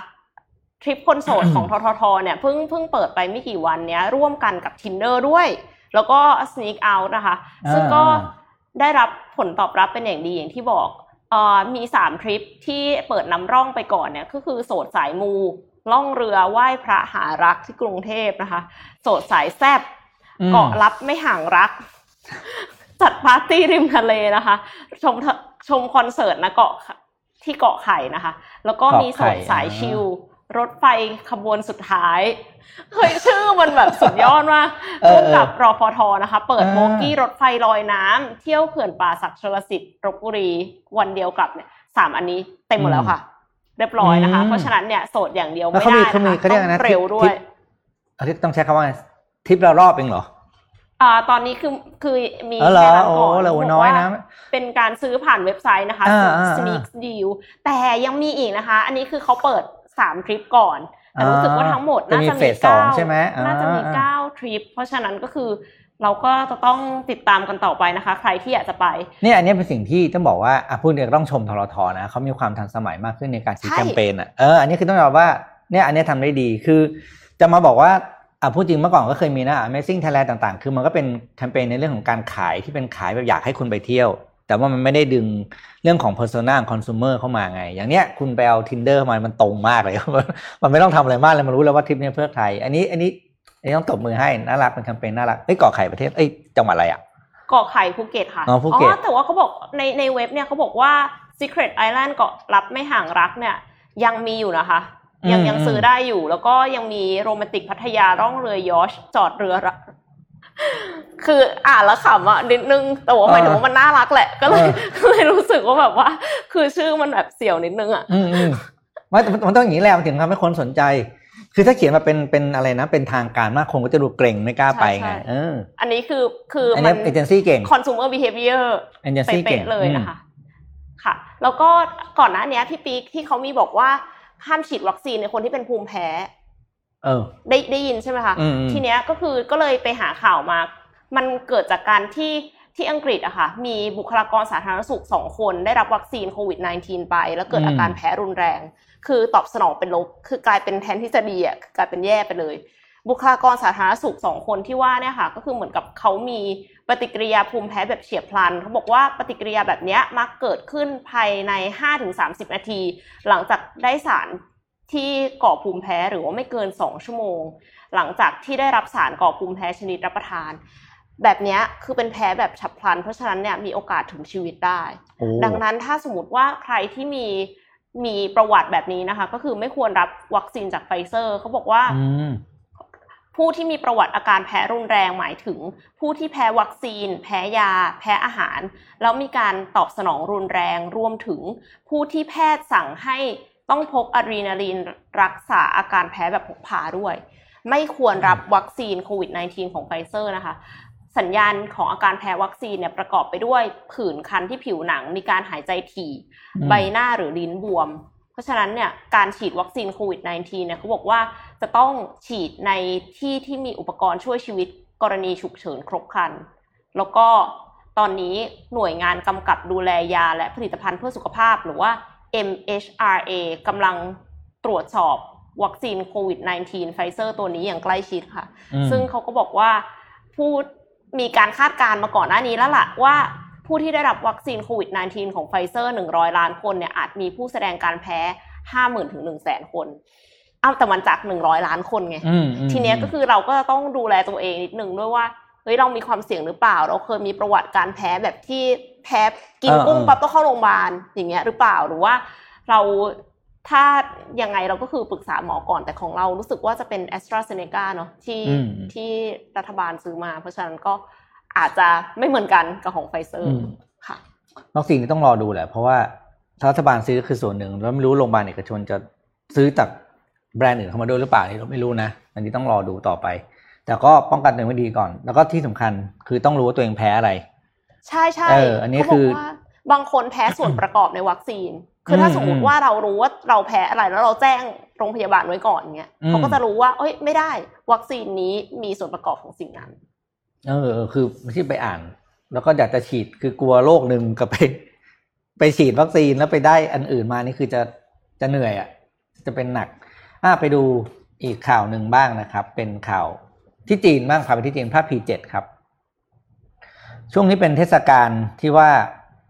ทริปคนโสดของทททเนี่ยเพิ่งเพิ่งเปิดไปไม่กี่วันเนี้ยร่วมกันกับ tinder ด้วย แล้วก็ sneak out นะคะอ่าซึ่งก็ได้รับผลตอบรับเป็นอย่างดีอย่างที่บอกเอ่อมีสามทริปที่เปิดนำร่องไปก่อนเนี่ยก็คือโสดสายมู ล่องเรือไหว้พระหารักที่กรุงเทพนะคะ โสดสายแซบอืมเกาะรับไม่ห่างรัก จัดปาร์ตี้ริมทะเลนะคะ ชมเถชมคอนเสิร์ตนะเกาะที่เกาะไข่นะคะ แล้วก็มีโสดสายชิลรถไฟขบวนสุดท้ายเฮ้ยชื่อมันแบบสุดยอดมากเออร่วมเออกับรอฟทนะคะ เปิดอ่าโบกี้รถไฟลอยน้ำเที่ยวเขื่อนป่าศักดิ์ชลสิทธิ์ลบบุรี วันเดียวกลับเนี่ยสามอันนี้เต็มหมดแล้วค่ะ เรียบร้อยนะคะอืมเพราะฉะนั้นเนี่ยโสดอย่างเดียวแล้วไม่เขามีได้เขามีนะคะเขาเรียกอะไรต้นะองเร็วด้วทริยปอันนี้ต้องใช้คำว่าไงทริปละรอบเองเหรอ อ่าตอนนี้คือคือมีเออเหรอแค่นั้นโอ้ก่อนเราบอกน้อยว่านะเป็นการซื้อผ่านเว็บไซต์นะคะอ่าอ่า Sneak Deal แต่ยังมีอีกนะคะ อันนี้คือเขาเปิดสามทริปก่อนแต่รู้สึกว่าทั้งหมดจะน่ามีจะเฟมีสสองเก้าใช่ไหมน่าจะมีอ่เก้าทริปเพราะฉะนั้นก็คือเราก็จะต้องติดตามกันต่อไปนะคะ ใครที่อยากจะไปเนี่ยอันนี้เป็นสิ่งที่ต้องบอกว่าอะพูดเนี่ยต้องชมทรทนะเขามีความทันสมัยมากขึ้นในการคิดใช่แคมเปญอะเอออันนี้คือต้องยอมรับว่าเนี่ยอันนี้ทำได้ดีคือ จะมาบอกว่า อะพูดจริงเมื่อก่อนก็เคยมีนะ Amazing Thailand ต่างๆ คือมันก็เป็นแคมเปญในเรื่องของการขายที่เป็นขายแบบอยากให้คุณไปเที่ยว แต่ว่ามันไม่ได้ดึงเรื่องของ persona consumer เข้ามาไง อย่างเนี้ยคุณไปเอา Tinder มามันตรงมากเลย มันไม่ต้องทำอะไรมากเลยมันรู้แล้วว่าทริปเนี้ยเพื่อใคร อันนี้อันนี้อันนี้ต้องตบมือให้น่ารักเป็นแคมเปญน่ารักเอ้ยเกาะไข่ประเทศเอ้ยจังหวัดอะไรอะเกาะไข่ภูเก็ตค่ะอ๋อภูเก็ตแต่ว่าเขาบอกในในเว็บเนี่ยเขาบอกว่า Secret Island เกาะรับไม่ห่างรักเนี่ยยังมีอยู่นะคะ ยังอืมยังซื้อได้อยู่ แล้วก็ยังมีโรแมนติกพัทยาร่องเรือยอชจอดเรือรักคืออ่านแล้วขำอะนิดนึงแต่ว่าหมายถึงว่ามันน่ารักแหละ ก็เลยก็เลยรู้สึกว่าแบบว่า คือชื่อมันแบบเสี่ยวนิดนึงอะอืมอืมไม่แต่มันต้องอย่างนี้แหละมันถึงทำให้คนสนใจ คือถ้าเขียนมาเป็นเป็นอะไรนะ เป็นทางการมากคนก็จะดูเกรงไม่กล้าไปไงใช่ใช่เอออันนี้คือคืออันมันี้นเอเจนซี่เก่ง consumer behavior เอเจนซี่เก่งเป๊ะๆเลยนะคะค่ะ แล้วก็ก่อนหน้านี้พี่ปี๊กที่เขามีบอกว่า ห้ามฉีดวัคซีนในคนที่เป็นภูมิแพ้เออได้ได้ยินใช่ไหมคะอืมอืมทีเนี้ยก็คือก็เลยไปหาข่าวมา มันเกิดจากการที่ที่อังกฤษอะค่ะมีบุคลากรสาธารณสุขสองคนได้รับวัคซีนโควิด -19 ไป แล้วเกิดอาการแพ้รุนแรง คือตอบสนองเป็นลบ คือกลายเป็นแทนที่จะดีอะกลายเป็นแย่ไปเลย บุคลากรสาธารณสุขสองคนที่ว่าเนี่ยค่ะ ก็คือเหมือนกับเขามี ปฏิกิริยาภูมิแพ้แบบเฉียบพลันเขาบอกว่าปฏิกิริยาแบบเนี้ยมักเกิดขึ้นภายใน 5-30 นาที หลังจากได้สารที่ก่อภูมิแพ้หรือว่าไม่เกิน 2 ชั่วโมง หลังจากที่ได้รับสารก่อภูมิแพ้ชนิดรับประทาน แบบเนี้ยคือเป็นแพ้แบบฉับพลัน เพราะฉะนั้นเนี่ยมีโอกาสถึงชีวิตได้โอ้ดังนั้นถ้าสมมติว่าใครที่มีมีประวัติแบบนี้นะคะ ก็คือไม่ควรรับวัคซีนจากไฟเซอร์เขาบอกว่าอืม ผู้ที่มีประวัติอาการแพ้รุนแรงหมายถึง ผู้ที่แพ้วัคซีน แพ้ยา แพ้อาหาร แล้วมีการตอบสนองรุนแรงรวมถึง ผู้ที่แพทย์สั่งให้ต้องพกอะดรีนาลีนรักษาอาการแพ้แบบพกพาด้วย ไม่ควรรับวัคซีนโควิด -19 ของไฟเซอร์นะคะ สัญญาณของอาการแพ้วัคซีนเนี่ยประกอบไปด้วยผื่นคันที่ผิวหนัง มีการหายใจถี่อืมใบหน้าหรือลิ้นบวม เพราะฉะนั้นเนี่ยการฉีดวัคซีนโควิด -19 เนี่ยเขาบอกว่าจะต้องฉีดในที่ที่มีอุปกรณ์ช่วยชีวิตกรณีฉุกเฉินครบครัน แล้วก็ตอนนี้หน่วยงานกำกับดูแลยาและผลิตภัณฑ์เพื่อสุขภาพหรือว่า MHRA กำลังตรวจสอบวัคซีนโควิด -19 ไฟเซอร์ตัวนี้อย่างใกล้ชิดค่ะอืมซึ่งเขาก็บอกว่าผู้มีการคาดการณ์มาก่อนหน้านี้แล้วล่ะว่า ผู้ที่ได้รับวัคซีนโควิด -19 ของไฟเซอร์ 100 ล้านคนเนี่ยอาจมีผู้แสดงการแพ้ 50,000ถึง100,000 คนเอาแต่มันจาก 100 ล้านคนไงอืมอืมทีเนี้ยก็คือเราก็จะต้องดูแลตัวเองนิดนึงด้วยว่าเฮ้ยเรามีความเสี่ยงหรือเปล่า เราเคยมีประวัติการแพ้แบบที่แพ้กินเออกุ้งเออปั๊บต้องเข้าโรงพยาบาลอย่างเงี้ยหรือเปล่าหรือว่าเราถ้ายังไงเราก็คือปรึกษาหมอก่อนแต่ของเรารู้สึกว่าจะเป็น a s t r a z เซ e c a เนาะที่อืมที่รัฐบาลซื้อมา เพราะฉะนั้นก็ อาจจะไม่เหมือนกันกับของไฟเซอร์อืมค่ะวัคซีนนี่ต้องรอดูแหละ เพราะว่าถ้ารัฐบาลซื้อคือส่วนหนึ่ง แล้วไม่รู้โรงพยาบาลเอกชนจะซื้อจากแบรนด์อื่นเข้ามาด้วยหรือเปล่านี่เราไม่รู้นะ อันนี้ต้องรอดูต่อไป แต่ก็ป้องกันตัวเองไว้ดีก่อน แล้วก็ที่สำคัญคือต้องรู้ว่าตัวเองแพ้อะไร ใช่ใช่เอออันนี้คือเขาบอกว่าบางคนแพ้ส่วนประกอบในวัคซีน คือถ้าอืมสมมอืติมว่าเรารู้ว่าเราแพ้อะไรแล้วเราแจ้งโรงพยาบาลไว้ก่อนเงี้ยอืมเขาก็จะรู้ว่าเอ้ยไม่ได้ วัคซีนนี้มีส่วนประกอบของสิ่งนั้น เออเออคือที่ไปอ่าน แล้วก็อยากจะฉีดคือกลัวโรคหนึ่งกับไป ไปฉีดวัคซีนแล้วไปได้อันอื่นมานี่คือจะจะเหนื่อยอะ จะเป็นหนักอะไปดูอีกข่าวหนึ่งบ้างนะครับ เป็นข่าวที่จีนบ้างพาไปที่จีนภาพ P7 ครับ ช่วงนี้เป็นเทศกาลที่ว่า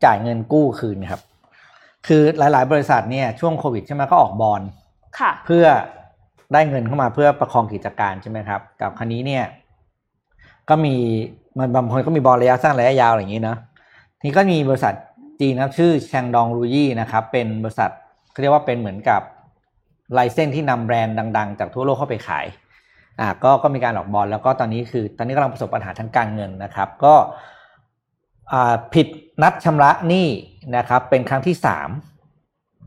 จ่ายเงินกู้คืนครับ คือหลาย ๆ บริษัทเนี่ยช่วงโควิดใช่ไหมก็ออกบอลค่ะเพื่อได้เงินเข้ามาเพื่อประคองกิจการใช่ไหมครับ กับคันนี้เนี่ย ก็มีมันบางคนก็มีบอลระยะสั้นระยะยาวอะไรอย่างนี้เนาะทีนี้ก็มีบริษัทจีนนะครับชื่อแชงดองรูยี่นะครับ เป็นบริษัทเขาเรียกว่าเป็นเหมือนกับไลเซนที่นำแบรนด์ดัง ๆ จากทั่วโลกเข้าไปขายอ่าก็ก็มีการออกบอลแล้วก็ตอนนี้คือ ตอนนี้กำลังประสบปัญหาทางการเงินนะครับ ก็อ่าผิดนัดชำระหนี้นะครับ เป็นครั้งที่สาม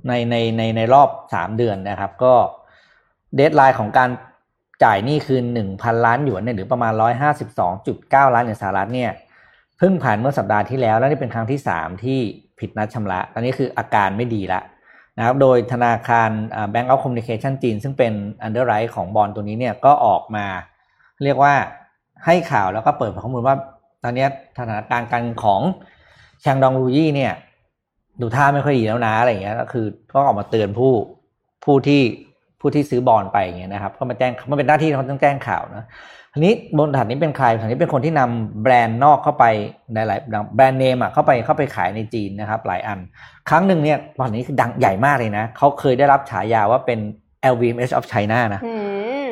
ในในในในรอบสามเดือนนะครับ ก็ deadline ของการ จ่ายหนี้คืนหนึ่งพันล้านหยวนเนี่ยหรือประมาณร้อยห้าสิบสองจุดเก้าล้านเหรียญสหรัฐเนี่ยเพิ่งผ่านเมื่อสัปดาห์ที่แล้วและนี่เป็นครั้งที่สามที่ผิดนัดชำระ ตอนนี้คืออาการไม่ดีละนะครับโดยธนาคาร Bank of Communication จีน ซึ่งเป็น underwriter ของบอลตัวนี้เนี่ยก็ออกมา เรียกว่าให้ข่าวแล้วก็เปิดข้อมูลว่า ตอนนี้สถานการณ์การของแชงดองรูยี่เนี่ยดูท่าไม่ค่อยดีแล้วนะอะไรอย่างเงี้ยก็คือก็ออกมาเตือนผู้ผู้ที่ ผู้ที่ซื้อบอลไปอย่างเงี้ยนะครับก็มาแจ้งมันเป็นหน้าที่เขาต้องแจ้งข่าวนะทีนี้บนฐานนี้เป็นใครฐานนี้เป็นคนที่นำแบรนด์นอกเข้าไปในหลายแบรนด์เนมอะเข้าไปเข้าไปขายในจีนนะครับ หลายอัน ครั้งหนึ่งเนี่ยตอนนี้คือดังใหญ่มากเลยนะเขาเคยได้รับฉายาว่าเป็น LVMH of China นะอืม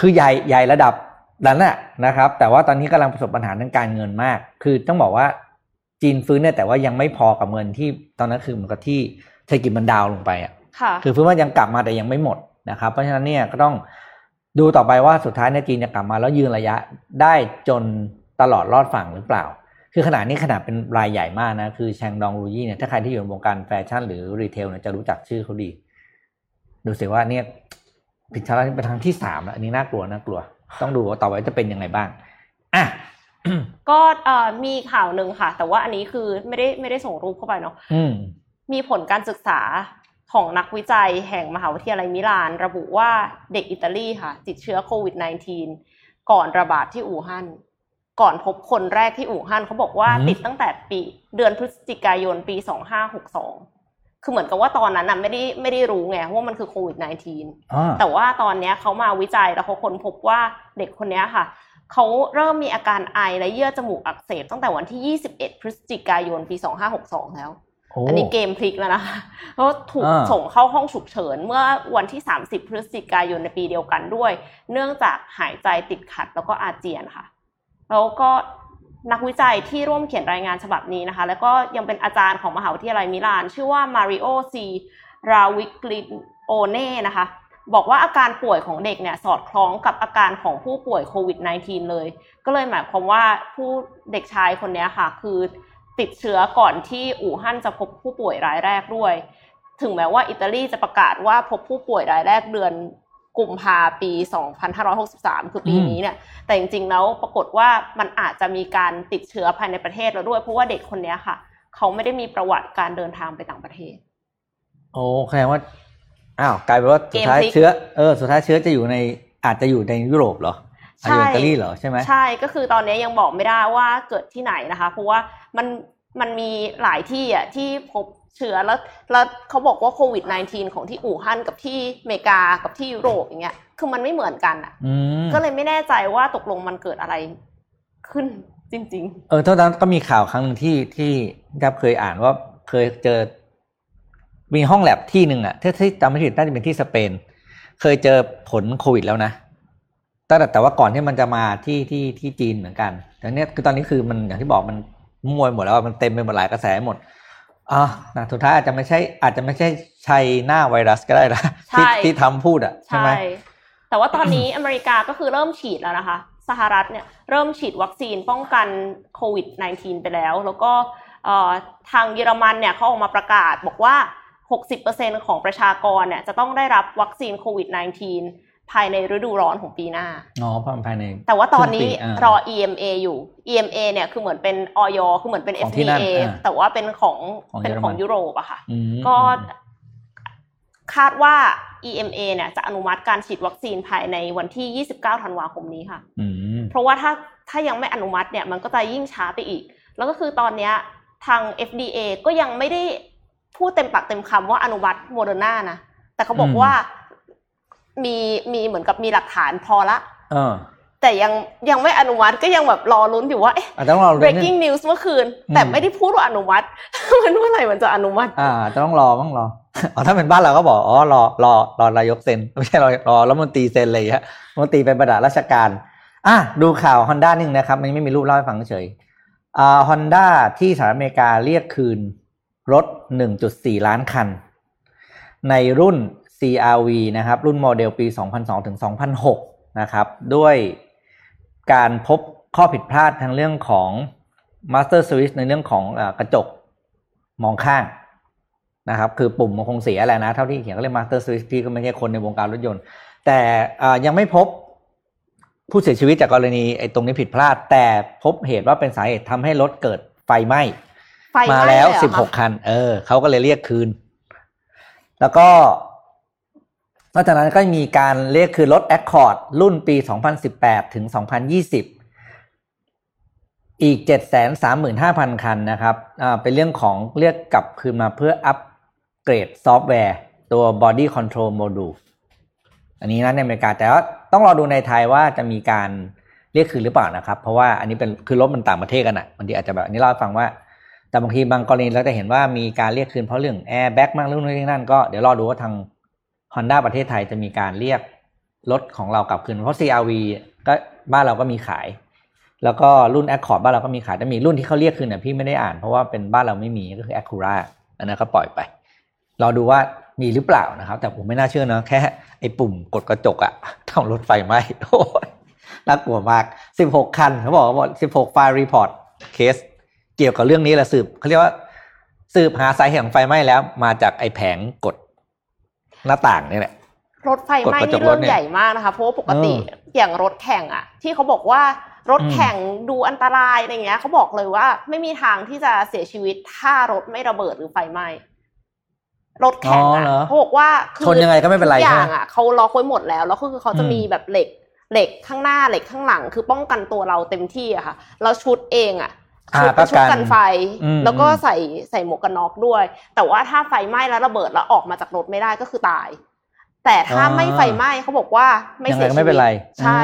คือใหญ่ใหญ่ระดับนั้นแหละนะครับ แต่ว่าตอนนี้กำลังประสบปัญหาทางการเงินมาก คือต้องบอกว่าจีนฟื้นเนี่ยแต่ว่ายังไม่พอกับเงินที่ตอนนั้นคือเหมือนกับที่เศรษฐกิจมันดาวน์ลงไปอะ ค่ะคือฟื้นว่ายังกลับมาแต่ยังไม่หมดนะครับ เพราะฉะนั้นเนี่ยก็ต้องดูต่อไปว่าสุดท้ายเนี่ยจีนจะกลับมาแล้วยืนระยะได้จนตลอดรอดฝั่งหรือเปล่า คือขนาดนี้ขนาดเป็นรายใหญ่มากนะ คือแชงดองรูยี่เนี่ยถ้าใครที่อยู่ในวงการแฟชั่นหรือรีเทลเนี่ยจะรู้จักชื่อเขาดี ดูสิว่าเนี่ยผิดชาร์ตเป็นทางที่สามแล้วอันนี้น่ากลัวน่ากลัว ต้องดูว่าต่อไปจะเป็นยังไงบ้างอะก็เอ่อมีข่าวหนึ่งค่ะ แต่ว่าอันนี้คือไม่ได้ไม่ได้ส่งรูปเข้าไปเนาะอืมมีผลการศึกษา ของนักวิจัยแห่งมหาวิทยาลัยมิลาน ระบุว่าเด็กอิตาลีค่ะ ติดเชื้อโควิด -19 ก่อนระบาดที่อู่ฮั่นก่อนพบคนแรกที่อู่ฮั่นเขาบอกว่าอืมติดตั้งแต่ปีเดือนพฤศจิกายนปี 2562 คือเหมือนกับว่าตอนนั้นน่ะไม่ได้ไม่ได้รู้ไงว่ามันคือโควิด -19 อ่าแต่ว่าตอนเนี้ยเขามาวิจัยแล้วเขาค้นพบว่าเด็กคนเนี้ยค่ะเขาเริ่มมีอาการไอและเยื่อจมูกอักเสบตั้งแต่วันที่ 21 พฤศจิกายนปี 2562 แล้วโอ้อันนี้เกมพลิกแล้วนะคะเพราะถูกอ่าส่งเข้าห้องฉุกเฉิน เมื่อวันที่ 30 พฤศจิกายนในปีเดียวกันด้วย เนื่องจากหายใจติดขัดแล้วก็อาเจียนค่ะ แล้วก็นักวิจัยที่ร่วมเขียนรายงานฉบับนี้นะคะ แล้วก็ยังเป็นอาจารย์ของมหาวิทยาลัยมิลาน ชื่อว่ามาริโอซีราวิกลิโอเน่นะคะ บอกว่าอาการป่วยของเด็กเนี่ยสอดคล้องกับอาการของผู้ป่วยโควิด -19 เลย ก็เลยหมายความว่าผู้เด็กชายคนเนี้ยค่ะ คือ ติดเชื้อก่อนที่อู่ฮั่นจะพบผู้ป่วยรายแรกด้วย ถึงแม้ว่าอิตาลีจะประกาศว่าพบผู้ป่วยรายแรกเดือนกุมภาปี 2563 คือปีนี้เนี่ย แต่จริงๆ แล้วปรากฏว่ามันอาจจะมีการติดเชื้อภายในประเทศแล้วด้วย เพราะว่าเด็กคนเนี้ยค่ะ เขาไม่ได้มีประวัติการเดินทางไปต่างประเทศ โอ้แสดงว่า อ้าว กลายเป็นว่าสุดท้ายเกมพลิกเชื้อ เออ สุดท้ายเชื้อจะอยู่ใน อาจจะอยู่ในยุโรปเหรอ อาจจะอยู่อิตาลีเหรอใช่ไหมใช่ก็คือตอนนี้ยังบอกไม่ได้ว่าเกิดที่ไหนนะคะ เพราะว่ามันมันมีหลายที่อะที่พบเชื้อแล้วแล้วเขาบอกว่าโควิด -19 ของที่อู่ฮั่นกับที่อเมริกากับที่ยุโรปอย่างเงี้ยคือมันไม่เหมือนกันอะอืมก็เลยไม่แน่ใจว่าตกลงมันเกิดอะไรขึ้นจริงเออเท่านั้นก็มีข่าวครั้งหนึ่งที่ที่ครับเคยอ่านว่าเคยเจอ มีห้องแลบที่หนึ่งอะถ้าที่จำไม่ผิดน่าจะเป็นที่สเปน เคยเจอผลโควิดแล้วนะ แต่แต่ว่าก่อนที่มันจะมาที่ที่ที่จีนเหมือนกันแต่เนี้ยคือตอนนี้คือมันอย่างที่บอกมันมวยหมดแล้วอะมันเต็มไปหมดหลายกระแสหมดอะนะสุดท้ายอาจจะไม่ใช่อาจจะไม่ใช่ชัยหน้าไวรัสก็ได้นะที่ใช่ที่ทำพูดอะๆใช่ไหมแต่ว่าตอนนี้อเมริกาก็คือเริ่มฉีดแล้วนะคะ สหรัฐเนี่ยเริ่มฉีดวัคซีนป้องกันโควิด -19 ไปแล้ว แล้วก็เอ่อทางเยอรมันเนี่ยเขาออกมาประกาศบอกว่า 60%ของประชากรเนี่ยจะต้องได้รับวัคซีนโควิด -19 ภายในฤดูร้อนของปีหน้า อ๋อภายใน แต่ว่าตอนนี้ครึ่งปีอ่ารรอ EMA อยู่ EMA เนี่ยคือเหมือนเป็นออยคือเหมือนเป็นของที่นั่น FDA อ่าแต่ว่าเป็นของของเป็นเยอรมันของยุโรปอะค่ะอืมก็คาดว่า EMA เนี่ยจะอนุมัติการฉีดวัคซีนภายในวันที่ 29 ธันวาคมนี้ค่ะอืมเพราะว่าถ้าถ้ายังไม่อนุมัติเนี่ยมันก็จะยิ่งช้าไปอีก แล้วก็คือตอนเนี้ยทาง FDA ก็ยังไม่ได้พูดเต็มปากเต็มคำว่าอนุมัติโมเดอร์นานะ แต่เขาบอกอืมว่า มีมีเหมือนกับมีหลักฐานพอละเออแต่ยังยังไม่อนุมัติก็ยังแบบรอลุ้นอยู่ว่าเอ๊ะอาจจะต้องรอดูนิดนึง breaking news เมื่อคืนอืมแต่ไม่ได้พูดว่าอนุมัติมันเมื่อไหร่มันจะอนุมัติ อ่าจะต้องรอต้องรออ๋อถ้าเป็นบ้านเราก็บอกอ๋อรอรอรอนายกเซ็นไม่ใช่รอรอรัฐมนตรีเซ็นเลยฮะรัฐมนตรีเป็นประดาราชการอะดูข่าวฮอนด้านึงนะครับ มันไม่มีรูปเล่าให้ฟังเฉยอ่าฮอนด้าที่สหรัฐอเมริกาเรียกคืนรถ 1.4 ล้านคัน ในรุ่น CRV นะครับรุ่นโมเดลปี 2002ถึง2006 นะครับ ด้วยการพบข้อผิดพลาดทางเรื่องของ Master Switch ในเรื่องของอากระจกมองข้างนะครับ คือปุ่มมันคงเสียแหละนะ เท่าที่เขียนก็เรียก Master Switch พี่ก็ไม่ใช่คนในวงการรถยนต์ แต่ยังไม่พบผู้เสียชีวิตจากกรณีไอ้ตรงนี้ผิดพลาด แต่พบเหตุว่าเป็นสาเหตุทำให้รถเกิดไฟไหม้มาแล้วสิบหกคัน เออเขาก็เลยเรียกคืน แล้วก็ นอกจากนั้นก็มีการเรียกคืนรถ Accord รุ่นปี 2018 ถึง 2020 อีก 735,000 คันนะครับเป็นเรื่องของเรียกกลับคืนมาเพื่ออัปเกรดซอฟต์แวร์ตัว Body Control Module อันนี้นะในอเมริกาแต่ว่าต้องรอดูในไทยว่าจะมีการเรียกคืนหรือเปล่านะครับ เพราะว่าอันนี้เป็นคือรถมันต่างประเทศกันอะบางทีอาจจะแบบนี้เล่าให้ฟังว่า แต่บางทีบางกรณีเราจะเห็นว่ามีการเรียกคืนเพราะเรื่องแอร์แบ็กมั่งเรื่องนี้เรื่องนั่นก็เดี๋ยวรอดูว่าทาง Honda ประเทศไทยจะมีการเรียกรถของเรากลับคืน เพราะ CRV ก็บ้านเราก็มีขาย แล้วก็รุ่น Accord บ้านเราก็มีขายแต่มีรุ่นที่เขาเรียกคืนเนี่ยพี่ไม่ได้อ่านเพราะว่าเป็นบ้านเราไม่มีก็คือ Acura อันนั้นก็ปล่อยไปรอดูว่ามีหรือเปล่านะครับ แต่ผมไม่น่าเชื่อนะแค่ไอ้ปุ่มกดกระจกอะทำรถไฟไหมโอ้ยน่ากลัวมากสิบหกคันเขาบอกว่าสิบหก file report case เกี่ยวกับเรื่องนี้แหละสืบเขาเรียกว่า สืบหาสาเหตุของไฟไหม้แล้ว มาจากไอ้แผงกด หน้าต่างนี่แหละรถไฟไหม้นี่เรื่องใหญ่มากนะคะเพราะว่าปกติอย่างรถแข่งอะที่เขาบอกว่ารถแข่งดูอันตรายอะไรเงี้ยเขาบอกเลยว่า ไม่มีทางที่จะเสียชีวิตถ้ารถไม่ระเบิดหรือไฟไหม้รถแข่งอะเขาบอกว่าชนยังไงก็ไม่เป็นไรอย่างอะเขาล็อกไว้หมดแล้ว แล้วคือเขาจะมีแบบเหล็กเหล็กข้างหน้าเหล็กข้างหลัง คือป้องกันตัวเราเต็มที่อะค่ะแล้วชุดเองอะ ชุดเป็นชุดกันไฟ แล้วก็ใส่ใส่หมวกกันน็อกด้วย แต่ว่าถ้าไฟไหม้แล้วระเบิดแล้วออกมาจากรถไม่ได้ก็คือตาย แต่ถ้าไม่ไฟไหม้เขาบอกว่าไม่เสียชีวิตไม่เป็นไร ใช่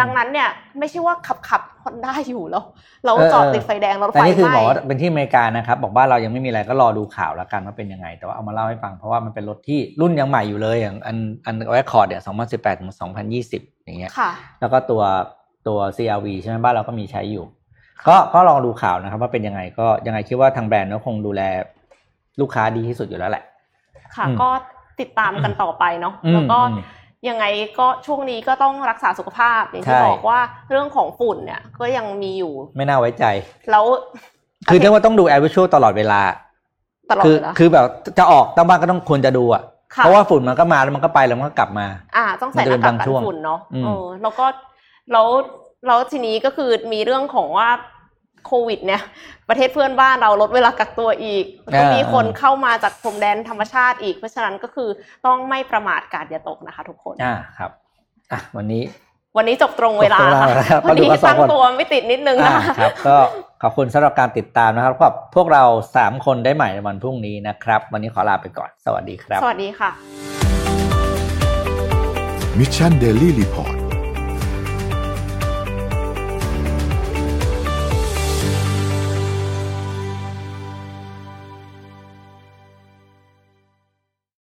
ดังนั้นเนี่ย ไม่ใช่ว่าขับขับคนได้อยู่แล้ว เราจอดติดไฟแดงรถไฟไหม้แต่นี่คือบอกว่าเป็นที่อเมริกานะครับ บอกว่าเรายังไม่มีอะไรก็รอดูข่าวแล้วกันว่าเป็นยังไง แต่ว่าเอามาเล่าให้ฟังเพราะว่ามันเป็นรถที่รุ่นยังใหม่อยู่เลยอย่างอันอัน Accord เนี่ยสองพันสิบแปดถึงสองพันยี่สิบอย่างเงี้ยแล้วก็ตัวตัว CRV ใช่ไหมบ้านเราก็มีใช้อยู่ ก็ก็ลองดูข่าวนะครับ ว่าเป็นยังไงก็ยังไงคิดว่าทางแบรนด์ก็คงดูแลลูกค้าดีที่สุดอยู่แล้วแหละ ค่ะ ก็ติดตามกันต่อไปเนาะแล้วก็ยังไงก็ช่วงนี้ก็ต้องรักษาสุขภาพอย่างที่บอกว่าเรื่องของฝุ่นเนี่ยก็ยังมีอยู่ ไม่น่าไว้ใจ แล้ว คือเรียกว่าต้องดู AirVisual ตลอดเวลาตลอดคือคือแบบจะออกตั้งบ้านก็ต้องควรจะดูอะเพราะว่าฝุ่นมันก็มาแล้วมันก็ไปแล้วมันก็กลับมา อ่า ต้องใส่หน้ากากกันฝุ่นเนาะเออแล้วก็แล้ว แล้วทีนี้ก็คือมีเรื่องของว่าโควิด เนี่ย ประเทศเพื่อนบ้านเราลดเวลากักตัวอีกก็มีคนเข้ามาจากพรมแดนธรรมชาติอีก เพราะฉะนั้นก็คือต้องไม่ประมาทการอย่าตกนะคะ ทุกคนอ่าครับอะวันนี้ วันนี้จบตรงเวลาวันนี้ตั้งตัวไม่ติดนิดนึงนะครับก็ขอบคุณสำหรับการติดตามนะครับกับพวกเราสามคนได้ใหม่ในวันพรุ่งนี้นะครับ วันนี้ขอลาไปก่อน สวัสดีครับ สวัสดีค่ะ Mission Daily Report